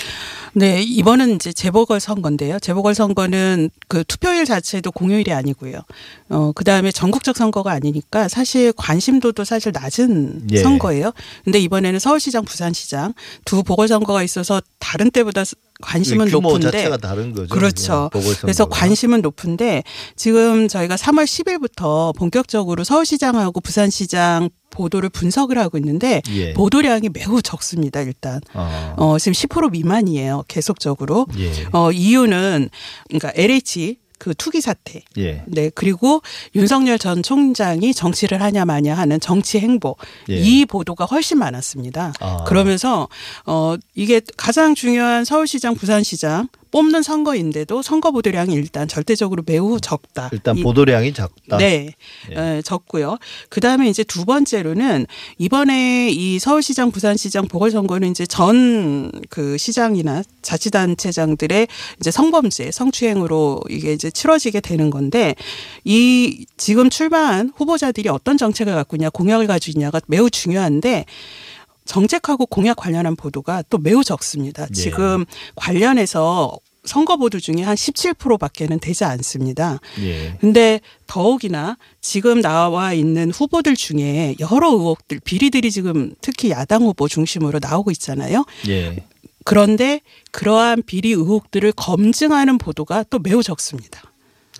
네, 이번은 이제 재보궐 선거인데요. 재보궐 선거는 그 투표일 자체도 공휴일이 아니고요. 어, 그 다음에 전국적 선거가 아니니까 사실 관심도도 사실 낮은 예. 선거예요. 근데 이번에는 서울시장, 부산시장 두 보궐 선거가 있어서 다른 때보다 관심은 규모 높은데 자체가 다른 거죠. 그렇죠. 보궐선거가. 그래서 관심은 높은데 지금 저희가 3월 10일부터 본격적으로 서울시장하고 부산시장 보도를 분석을 하고 있는데 예. 보도량이 매우 적습니다. 일단 아, 어, 지금 10% 미만이에요. 계속적으로. 예. 어, 이유는 그러니까 LH 그 투기 사태. 예. 네, 그리고 윤석열 전 총장이 정치를 하냐 마냐 하는 정치 행보. 예. 이 보도가 훨씬 많았습니다. 아. 그러면서 어 이게 가장 중요한 서울시장, 부산시장 뽑는 선거인데도 선거 보도량이 일단 절대적으로 매우 적다. 일단 이- 보도량이 작다. 네, 예. 에, 적고요. 그 다음에 이제 두 번째로는 이번에 이 서울시장, 부산시장 보궐선거는 이제 전 그 시장이나 자치단체장들의 이제 성범죄, 성추행으로 이게 이제 치러지게 되는 건데 이 지금 출마한 후보자들이 어떤 정책을 갖고 있냐, 공약을 가지고 있냐가 매우 중요한데 정책하고 공약 관련한 보도가 또 매우 적습니다. 예. 지금 관련해서 선거 보도 중에 한 17%밖에는 되지 않습니다. 예. 근데 더욱이나 지금 나와 있는 후보들 중에 여러 의혹들, 비리들이 지금 특히 야당 후보 중심으로 나오고 있잖아요. 예. 그런데 그러한 비리 의혹들을 검증하는 보도가 또 매우 적습니다.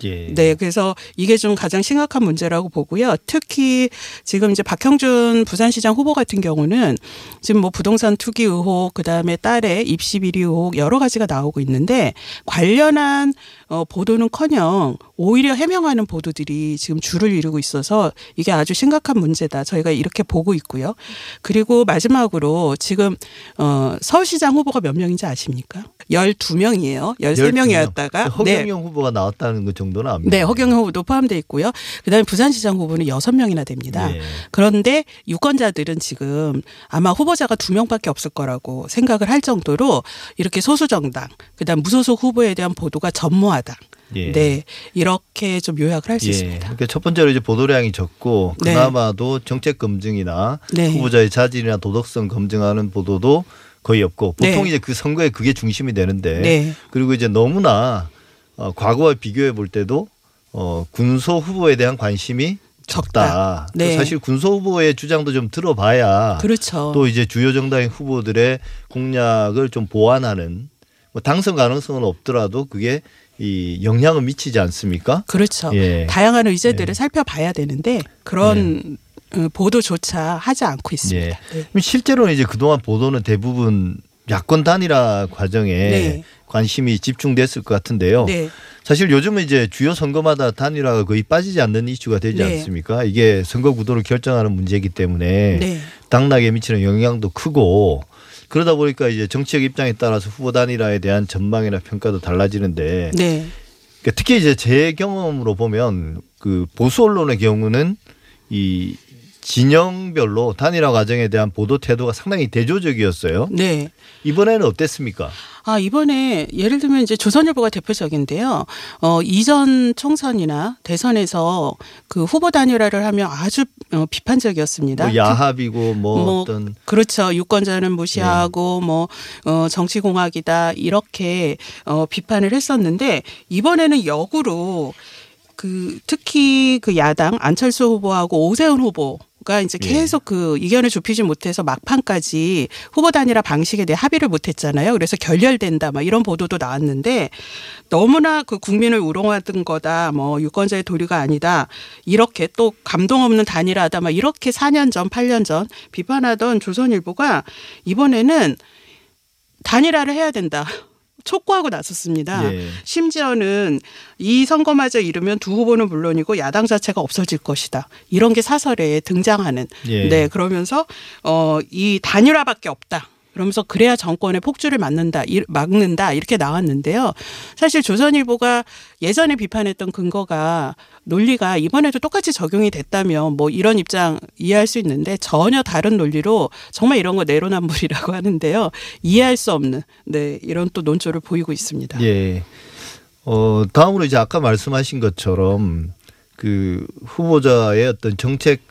예. 네, 그래서 이게 좀 가장 심각한 문제라고 보고요. 특히 지금 이제 박형준 부산시장 후보 같은 경우는 지금 뭐 부동산 투기 의혹, 그 다음에 딸의 입시 비리 의혹 여러 가지가 나오고 있는데 관련한 어, 보도는커녕 오히려 해명하는 보도들이 지금 줄을 이루고 있어서 이게 아주 심각한 문제다. 저희가 이렇게 보고 있고요. 그리고 마지막으로 지금 어, 서울시장 후보가 몇 명인지 아십니까? 12명이에요. 13명이었다가 허경영 후보가 나왔다는 것 정도 는 압니다. 네, 허경영 후보도 포함되어 있고요. 그다음에 부산시장 후보는 6명이나 됩니다. 예. 그런데 유권자들은 지금 아마 후보자가 두 명밖에 없을 거라고 생각을 할 정도로 이렇게 소수 정당, 그다음 무소속 후보에 대한 보도가 전무하다. 예. 네, 이렇게 좀 요약을 할수 예. 있습니다. 그러니까 첫 번째로 이제 보도량이 적고 네. 그나마도 정책 검증이나 네. 후보자의 자질이나 도덕성 검증하는 보도도 거의 없고 보통 네. 이제 그 선거에 그게 중심이 되는데 네. 그리고 이제 너무나 어, 과거와 비교해 볼 때도 어, 군소 후보에 대한 관심이 적다. 네. 사실 군소 후보의 주장도 좀 들어봐야 그렇죠. 또 이제 주요 정당의 후보들의 공약을 좀 보완하는 뭐 당선 가능성은 없더라도 그게 이 영향을 미치지 않습니까? 그렇죠. 예. 다양한 의제들을 살펴봐야 되는데 그런 어, 보도조차 하지 않고 있습니다. 예. 네. 그럼 실제로는 이제 그동안 보도는 대부분 야권 단일화 과정에 네. 관심이 집중됐을 것 같은데요. 네. 사실 요즘은 이제 주요 선거마다 단일화가 거의 빠지지 않는 이슈가 되지 네. 않습니까? 이게 선거 구도를 결정하는 문제이기 때문에 네. 당락에 미치는 영향도 크고 그러다 보니까 이제 정치적 입장에 따라서 후보 단일화에 대한 전망이나 평가도 달라지는데 네. 그러니까 특히 이제 제 경험으로 보면 그 보수 언론의 경우는 이 진영별로 단일화 과정에 대한 보도 태도가 상당히 대조적이었어요. 네. 이번에는 어땠습니까? 아, 이번에 예를 들면 이제 조선일보가 대표적인데요. 어, 이전 총선이나 대선에서 그 후보 단일화를 하면 아주 어, 비판적이었습니다. 뭐 야합이고 뭐, 뭐 어떤 그렇죠. 유권자는 무시하고 네. 뭐 어, 정치 공학이다 이렇게 어, 비판을 했었는데 이번에는 역으로 그 특히 그 야당 안철수 후보하고 오세훈 후보 가 이제 예. 계속 그 이견을 좁히지 못해서 막판까지 후보 단일화 방식에 대해 합의를 못했잖아요. 그래서 결렬된다 막 이런 보도도 나왔는데 너무나 그 국민을 우롱하던 거다. 뭐 유권자의 도리가 아니다. 이렇게 또 감동 없는 단일화다. 막 이렇게 4년 전, 8년 전 비판하던 조선일보가 이번에는 단일화를 해야 된다. 촉구하고 나섰습니다. 예. 심지어는 이 선거마저 이르면 두 후보는 물론이고 야당 자체가 없어질 것이다. 이런 게 사설에 등장하는. 예. 네, 그러면서 어 이 단일화밖에 없다. 그러면서 그래야 정권의 폭주를 막는다, 이- 막는다 이렇게 나왔는데요. 사실 조선일보가 예전에 비판했던 근거가 논리가 이번에도 똑같이 적용이 됐다면 뭐 이런 입장 이해할 수 있는데 전혀 다른 논리로 정말 이런 거 내로남불이라고 (laughs) 하는데요. 이해할 수 없는 네 이런 또 논조를 보이고 있습니다. 예. 어, 다음으로 이제 아까 말씀하신 것처럼 그 후보자의 어떤 정책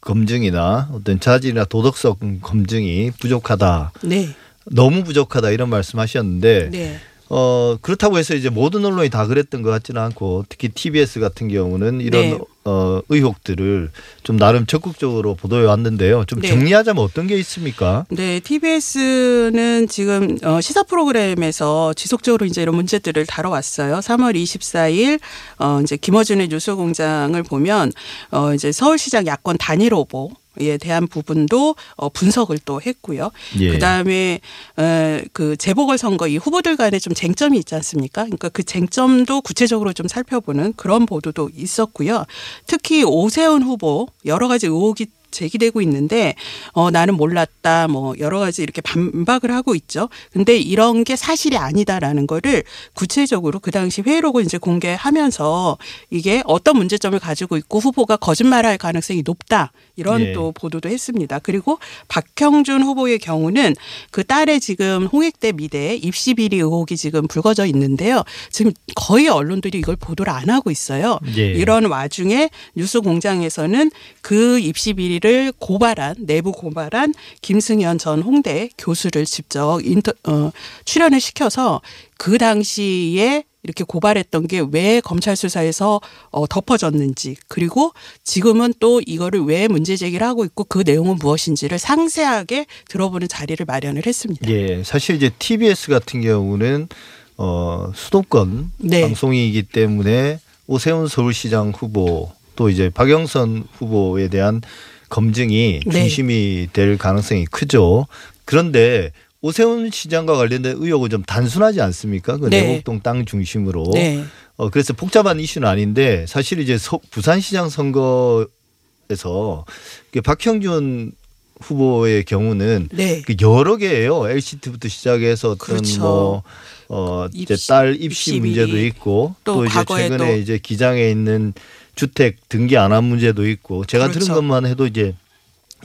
검증이나 어떤 자질이나 도덕성 검증이 부족하다. 네, 너무 부족하다 이런 말씀하셨는데 네, 어 그렇다고 해서 이제 모든 언론이 다 그랬던 것 같지는 않고 특히 TBS 같은 경우는 이런 네. 어 의혹들을 좀 나름 적극적으로 보도해 왔는데요. 좀 네. 정리하자면 어떤 게 있습니까? 네, TBS는 지금 어, 시사 프로그램에서 지속적으로 이제 이런 문제들을 다뤄왔어요. 3월 24일 어 이제 김어준의 뉴스공장을 보면 어 이제 서울시장 야권 단일 후보. 에 대한 부분도 어, 분석을 또 했고요. 예. 그다음에 에, 그 재보궐 선거 이 후보들 간에 좀 쟁점이 있지 않습니까? 그러니까 그 쟁점도 구체적으로 좀 살펴보는 그런 보도도 있었고요. 특히 오세훈 후보 여러 가지 의혹이 제기되고 있는데 어 나는 몰랐다 뭐 여러 가지 이렇게 반박을 하고 있죠. 근데 이런 게 사실이 아니다라는 거를 구체적으로 그 당시 회의록을 이제 공개하면서 이게 어떤 문제점을 가지고 있고 후보가 거짓말할 가능성이 높다 이런 예. 또 보도도 했습니다. 그리고 박형준 후보의 경우는 그 딸의 지금 홍익대 미대 입시 비리 의혹이 지금 불거져 있는데요. 지금 거의 언론들이 이걸 보도를 안 하고 있어요. 예. 이런 와중에 뉴스 공장에서는 그 입시 비리 를 고발한 내부 고발한 김승현 전 홍대 교수를 직접 인터 어, 출연을 시켜서 그 당시에 이렇게 고발했던 게 왜 검찰 수사에서 어, 덮어졌는지 그리고 지금은 또 이거를 왜 문제 제기를 하고 있고 그 내용은 무엇인지를 상세하게 들어보는 자리를 마련을 했습니다. 예, 사실 이제 TBS 같은 경우는 어 수도권 네. 방송이기 때문에 오세훈 서울시장 후보 또 이제 박영선 후보에 대한 검증이 네. 중심이 될 가능성이 크죠. 그런데 오세훈 시장과 관련된 의혹은 좀 단순하지 않습니까? 그 네. 내곡동 땅 중심으로. 네. 어 그래서 복잡한 이슈는 아닌데 사실 이제 서- 부산시장 선거에서 그 박형준 후보의 경우는 네. 그 여러 개예요. LCT부터 시작해서 어떤 그렇죠. 뭐 어, 이제 딸 입시 입시 문제도. 있고 또 또, 이제 최근에 또- 이제 기장에 있는 주택 등기 안 한 문제도 있고 제가 그렇죠. 들은 것만 해도 이제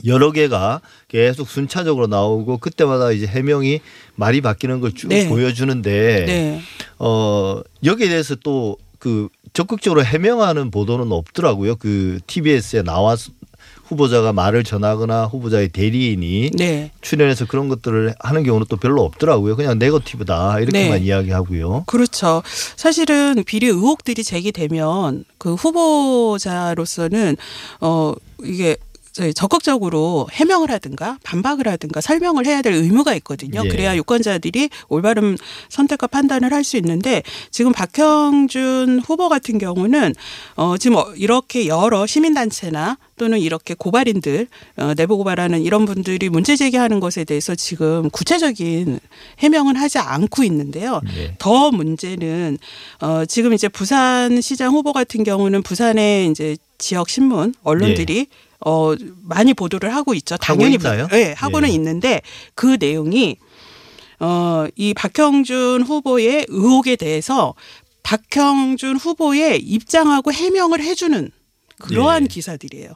여러 개가 계속 순차적으로 나오고 그때마다 이제 해명이 말이 바뀌는 걸쭉 네. 보여주는데 네. 어 여기에 대해서 또 그 적극적으로 해명하는 보도는 없더라고요. 그 TBS에 나와 후보자가 말을 전하거나 후보자의 대리인이 네. 출연해서 그런 것들을 하는 경우는 또 별로 없더라고요. 그냥 네거티브다 이렇게만 네. 이야기하고요. 그렇죠. 사실은 비리 의혹들이 제기되면 그 후보자로서는 어 이게 적극적으로 해명을 하든가 반박을 하든가 설명을 해야 될 의무가 있거든요. 예. 그래야 유권자들이 올바른 선택과 판단을 할 수 있는데 지금 박형준 후보 같은 경우는 어 지금 어, 이렇게 여러 시민단체나 또는 이렇게 고발인들 어, 내부 고발하는 이런 분들이 문제 제기하는 것에 대해서 지금 구체적인 해명은 하지 않고 있는데요. 예. 더 문제는 어 지금 이제 부산시장 후보 같은 경우는 부산의 이제 지역 신문 언론들이 어 많이 보도를 하고 있죠. 당연히 보- 예. 있나요? 네, 하고는 예. 있는데 그 내용이 어이 박형준 후보의 의혹에 대해서 박형준 후보의 입장하고 해명을 해주는 그러한 예. 기사들이에요.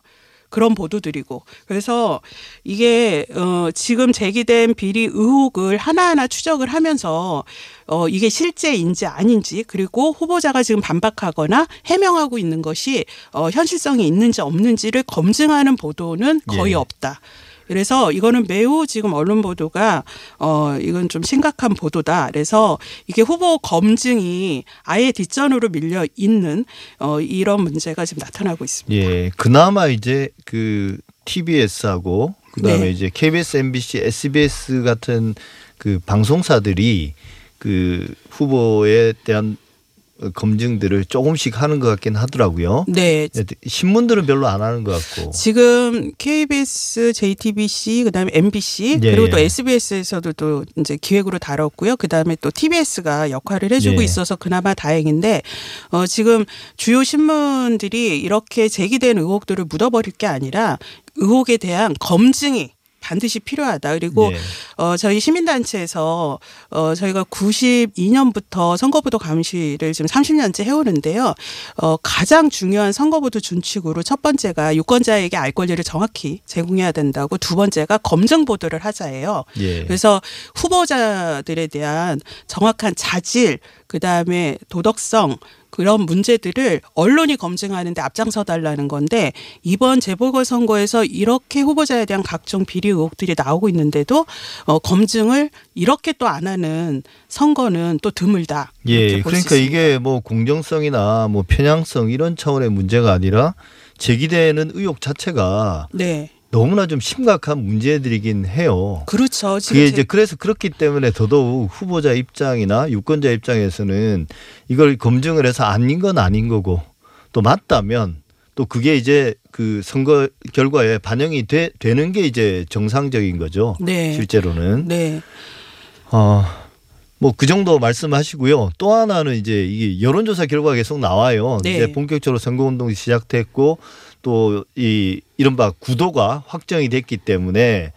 그런 보도들이고 그래서 이게 어 지금 제기된 비리 의혹을 하나하나 추적을 하면서 어 이게 실제인지 아닌지 그리고 후보자가 지금 반박하거나 해명하고 있는 것이 어 현실성이 있는지 없는지를 검증하는 보도는 거의 예. 없다. 그래서 이거는 매우 지금 언론 보도가 어 이건 좀 심각한 보도다. 그래서 이게 후보 검증이 아예 뒷전으로 밀려 있는 어 이런 문제가 지금 나타나고 있습니다. 예, 그나마 이제 그 TBS하고 그다음에 네. 이제 KBS, MBC, SBS 같은 그 방송사들이 그 후보에 대한 검증들을 조금씩 하는 것 같긴 하더라고요. 네. 신문들은 별로 안 하는 것 같고. 지금 KBS, JTBC, 그다음에 MBC 예, 그리고 또 예. SBS에서도 또 이제 기획으로 다뤘고요. 그다음에 또 TBS가 역할을 해주고 예. 있어서 그나마 다행인데 어 지금 주요 신문들이 이렇게 제기된 의혹들을 묻어버릴 게 아니라 의혹에 대한 검증이 반드시 필요하다. 그리고 예. 어, 저희 시민단체에서 어, 저희가 92년부터 선거보도 감시를 지금 30년째 해오는데요. 어, 가장 중요한 선거보도 준칙으로 첫 번째가 유권자에게 알 권리를 정확히 제공해야 된다고 두 번째가 검증 보도를 하자예요. 예. 그래서 후보자들에 대한 정확한 자질, 그 다음에 도덕성, 그런 문제들을 언론이 검증하는데 앞장서 달라는 건데 이번 재보궐 선거에서 이렇게 후보자에 대한 각종 비리 의혹들이 나오고 있는데도 어, 검증을 이렇게 또 안 하는 선거는 또 드물다. 예, 그러니까. 이게 뭐 공정성이나 뭐 편향성 이런 차원의 문제가 아니라 제기되는 의혹 자체가 네, 너무나 좀 심각한 문제들이긴 해요. 그렇죠. 그게 제- 이제 그래서 그렇기 때문에 더더욱 후보자 입장이나 유권자 입장에서는 이걸 검증을 해서 아닌 건 아닌 거고 또 맞다면 또 그게 이제 그 선거 결과에 반영이 돼, 되는 게 이제 정상적인 거죠. 네. 실제로는. 네, 어, 뭐 그 정도 말씀하시고요. 또 하나는 이제 이게 여론조사 결과가 계속 나와요. 네. 이제 본격적으로 선거운동이 시작됐고 또 이 이른바 구도가 확정이 됐기 때문에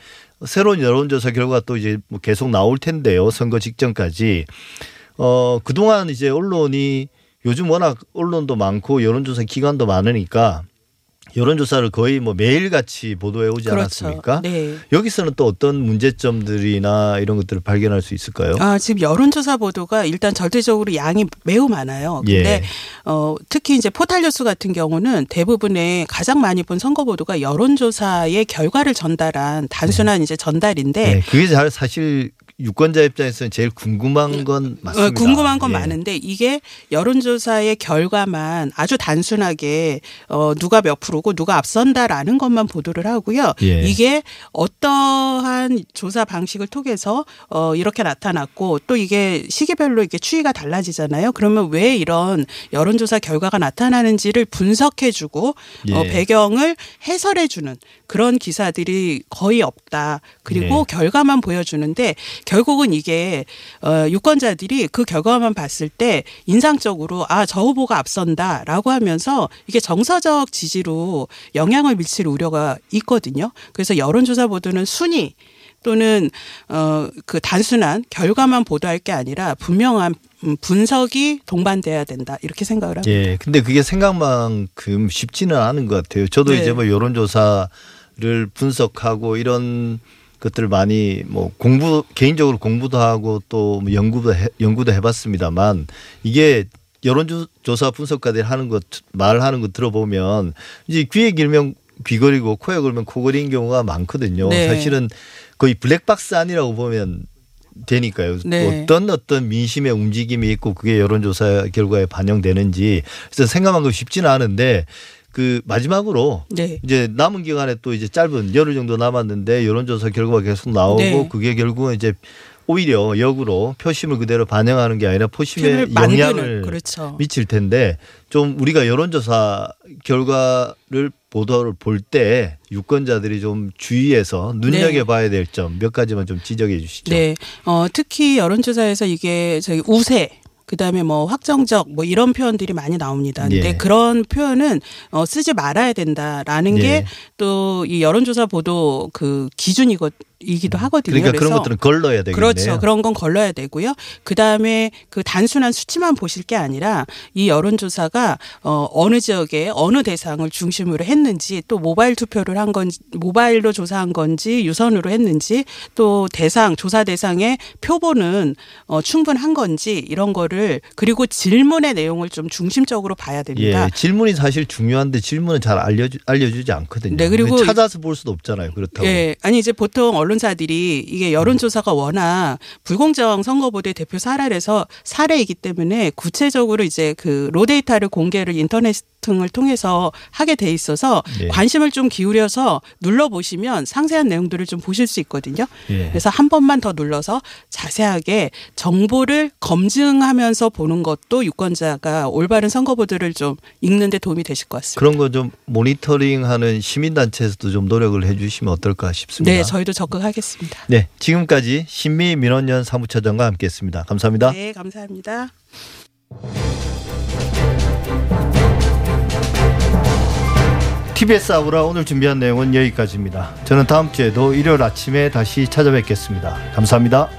새로운 여론조사 결과가 또 이제 뭐 계속 나올 텐데요. 선거 직전까지. 어, 그동안 이제 언론이 요즘 워낙 언론도 많고 여론조사 기관도 많으니까 여론조사를 거의 뭐 매일같이 보도해 오지 그렇죠. 않았습니까? 네. 여기서는 또 어떤 문제점들이나 이런 것들을 발견할 수 있을까요? 아, 지금 여론조사 보도가 일단 절대적으로 양이 매우 많아요. 근데 예. 어, 특히 이제 포탈뉴스 같은 경우는 대부분의 가장 많이 본 선거 보도가 여론조사의 결과를 전달한 단순한 이제 전달인데 네, 그게 잘 사실 유권자 입장에서는 제일 궁금한 건 맞습니다. 어, 궁금한 건 예. 많은데 이게 여론조사의 결과만 아주 단순하게 어, 누가 몇 프로고 누가 앞선다라는 것만 보도를 하고요. 예. 이게 어떠한 조사 방식을 통해서 어, 이렇게 나타났고 또 이게 시기별로 이게 추이가 달라지잖아요. 그러면 왜 이런 여론조사 결과가 나타나는지를 분석해주고 예. 어, 배경을 해설해주는 그런 기사들이 거의 없다. 그리고 예. 결과만 보여주는데 결국은 이게 어, 유권자들이 그 결과만 봤을 때 인상적으로 아 저 후보가 앞선다 라고 하면서 이게 정서적 지지로 영향을 미칠 우려가 있거든요. 그래서 여론조사 보도는 순위 또는 어 그 단순한 결과만 보도할 게 아니라 분명한 음, 분석이 동반돼야 된다 이렇게 생각을 합니다. 예. 근데 그게 생각만큼 쉽지는 않은 것 같아요. 저도 네. 이제 뭐 여론조사 를 분석하고 이런 것들을 많이 뭐 공부 개인적으로 공부도 하고 또뭐 연구도 해, 연구도 해봤습니다만 이게 여론조사 분석가들이 하는 것 말하는 거 들어보면 이제 귀에 길면 귀걸이고 코에 걸면 코걸이인 경우가 많거든요. 네. 사실은 거의 블랙박스 아니라고 보면 되니까요. 네. 어떤 어떤 민심의 움직임이 있고 그게 여론조사 결과에 반영되는지 그래서 생각한 거 쉽지는 않은데 그 마지막으로 네. 이제 남은 기간에 또 이제 짧은 열흘 정도 남았는데 여론조사 결과가 계속 나오고 네. 그게 결국은 이제 오히려 역으로 표심을 그대로 반영하는 게 아니라 만드는 영향을 그렇죠. 미칠 텐데 좀 우리가 여론조사 결과를 보도를 볼 때 유권자들이 좀 주의해서 눈여겨봐야 될 점 몇 가지만 좀 지적해 주시죠. 네. 어, 특히 여론조사에서 이게 저기 우세 그다음에 뭐 확정적 뭐 이런 표현들이 많이 나옵니다. 근데 예. 그런 표현은 어 쓰지 말아야 된다라는 예. 게또 이 여론조사 보도 그 기준이거 이기도 하거든요. 그러니까 그런 것들은 걸러야 되겠네요. 그렇죠. 그런 건 걸러야 되고요. 그 다음에 그 단순한 수치만 보실 게 아니라 이 여론조사가 어, 어느 지역에 어느 대상을 중심으로 했는지 또 모바일 투표를 한 건지 모바일로 조사한 건지 유선으로 했는지 또 대상 조사 대상의 표본은 어, 충분한 건지 이런 거를 그리고 질문의 내용을 좀 중심적으로 봐야 됩니다. 예, 질문이 사실 중요한데 질문은 잘 알려주, 알려주지 않거든요. 네, 그리고 찾아서 볼 수도 없잖아요. 그렇다고. 예, 아니 이제 보통 언론사들이 이게 여론조사가 워낙 불공정 선거보도의 대표 사례라서 사례이기 때문에 구체적으로 이제 그 로데이터를 공개를 인터넷 등을 통해서 하게 돼 있어서 예. 관심을 좀 기울여서 눌러 보시면 상세한 내용들을 좀 보실 수 있거든요. 예. 그래서 한 번만 더 눌러서 자세하게 정보를 검증하면 서 보는 것도 유권자가 올바른 선거보도를 좀 읽는데 도움이 되실 것 같습니다. 그런 거 좀 모니터링하는 시민단체에서도 좀 노력을 해주시면 어떨까 싶습니다. 네, 저희도 적극하겠습니다. 네, 지금까지 신미 민원연 사무처장과 함께했습니다. 감사합니다. 네, 감사합니다. TBS 아우라 오늘 준비한 내용은 여기까지입니다. 저는 다음 주에도 일요일 아침에 다시 찾아뵙겠습니다. 감사합니다.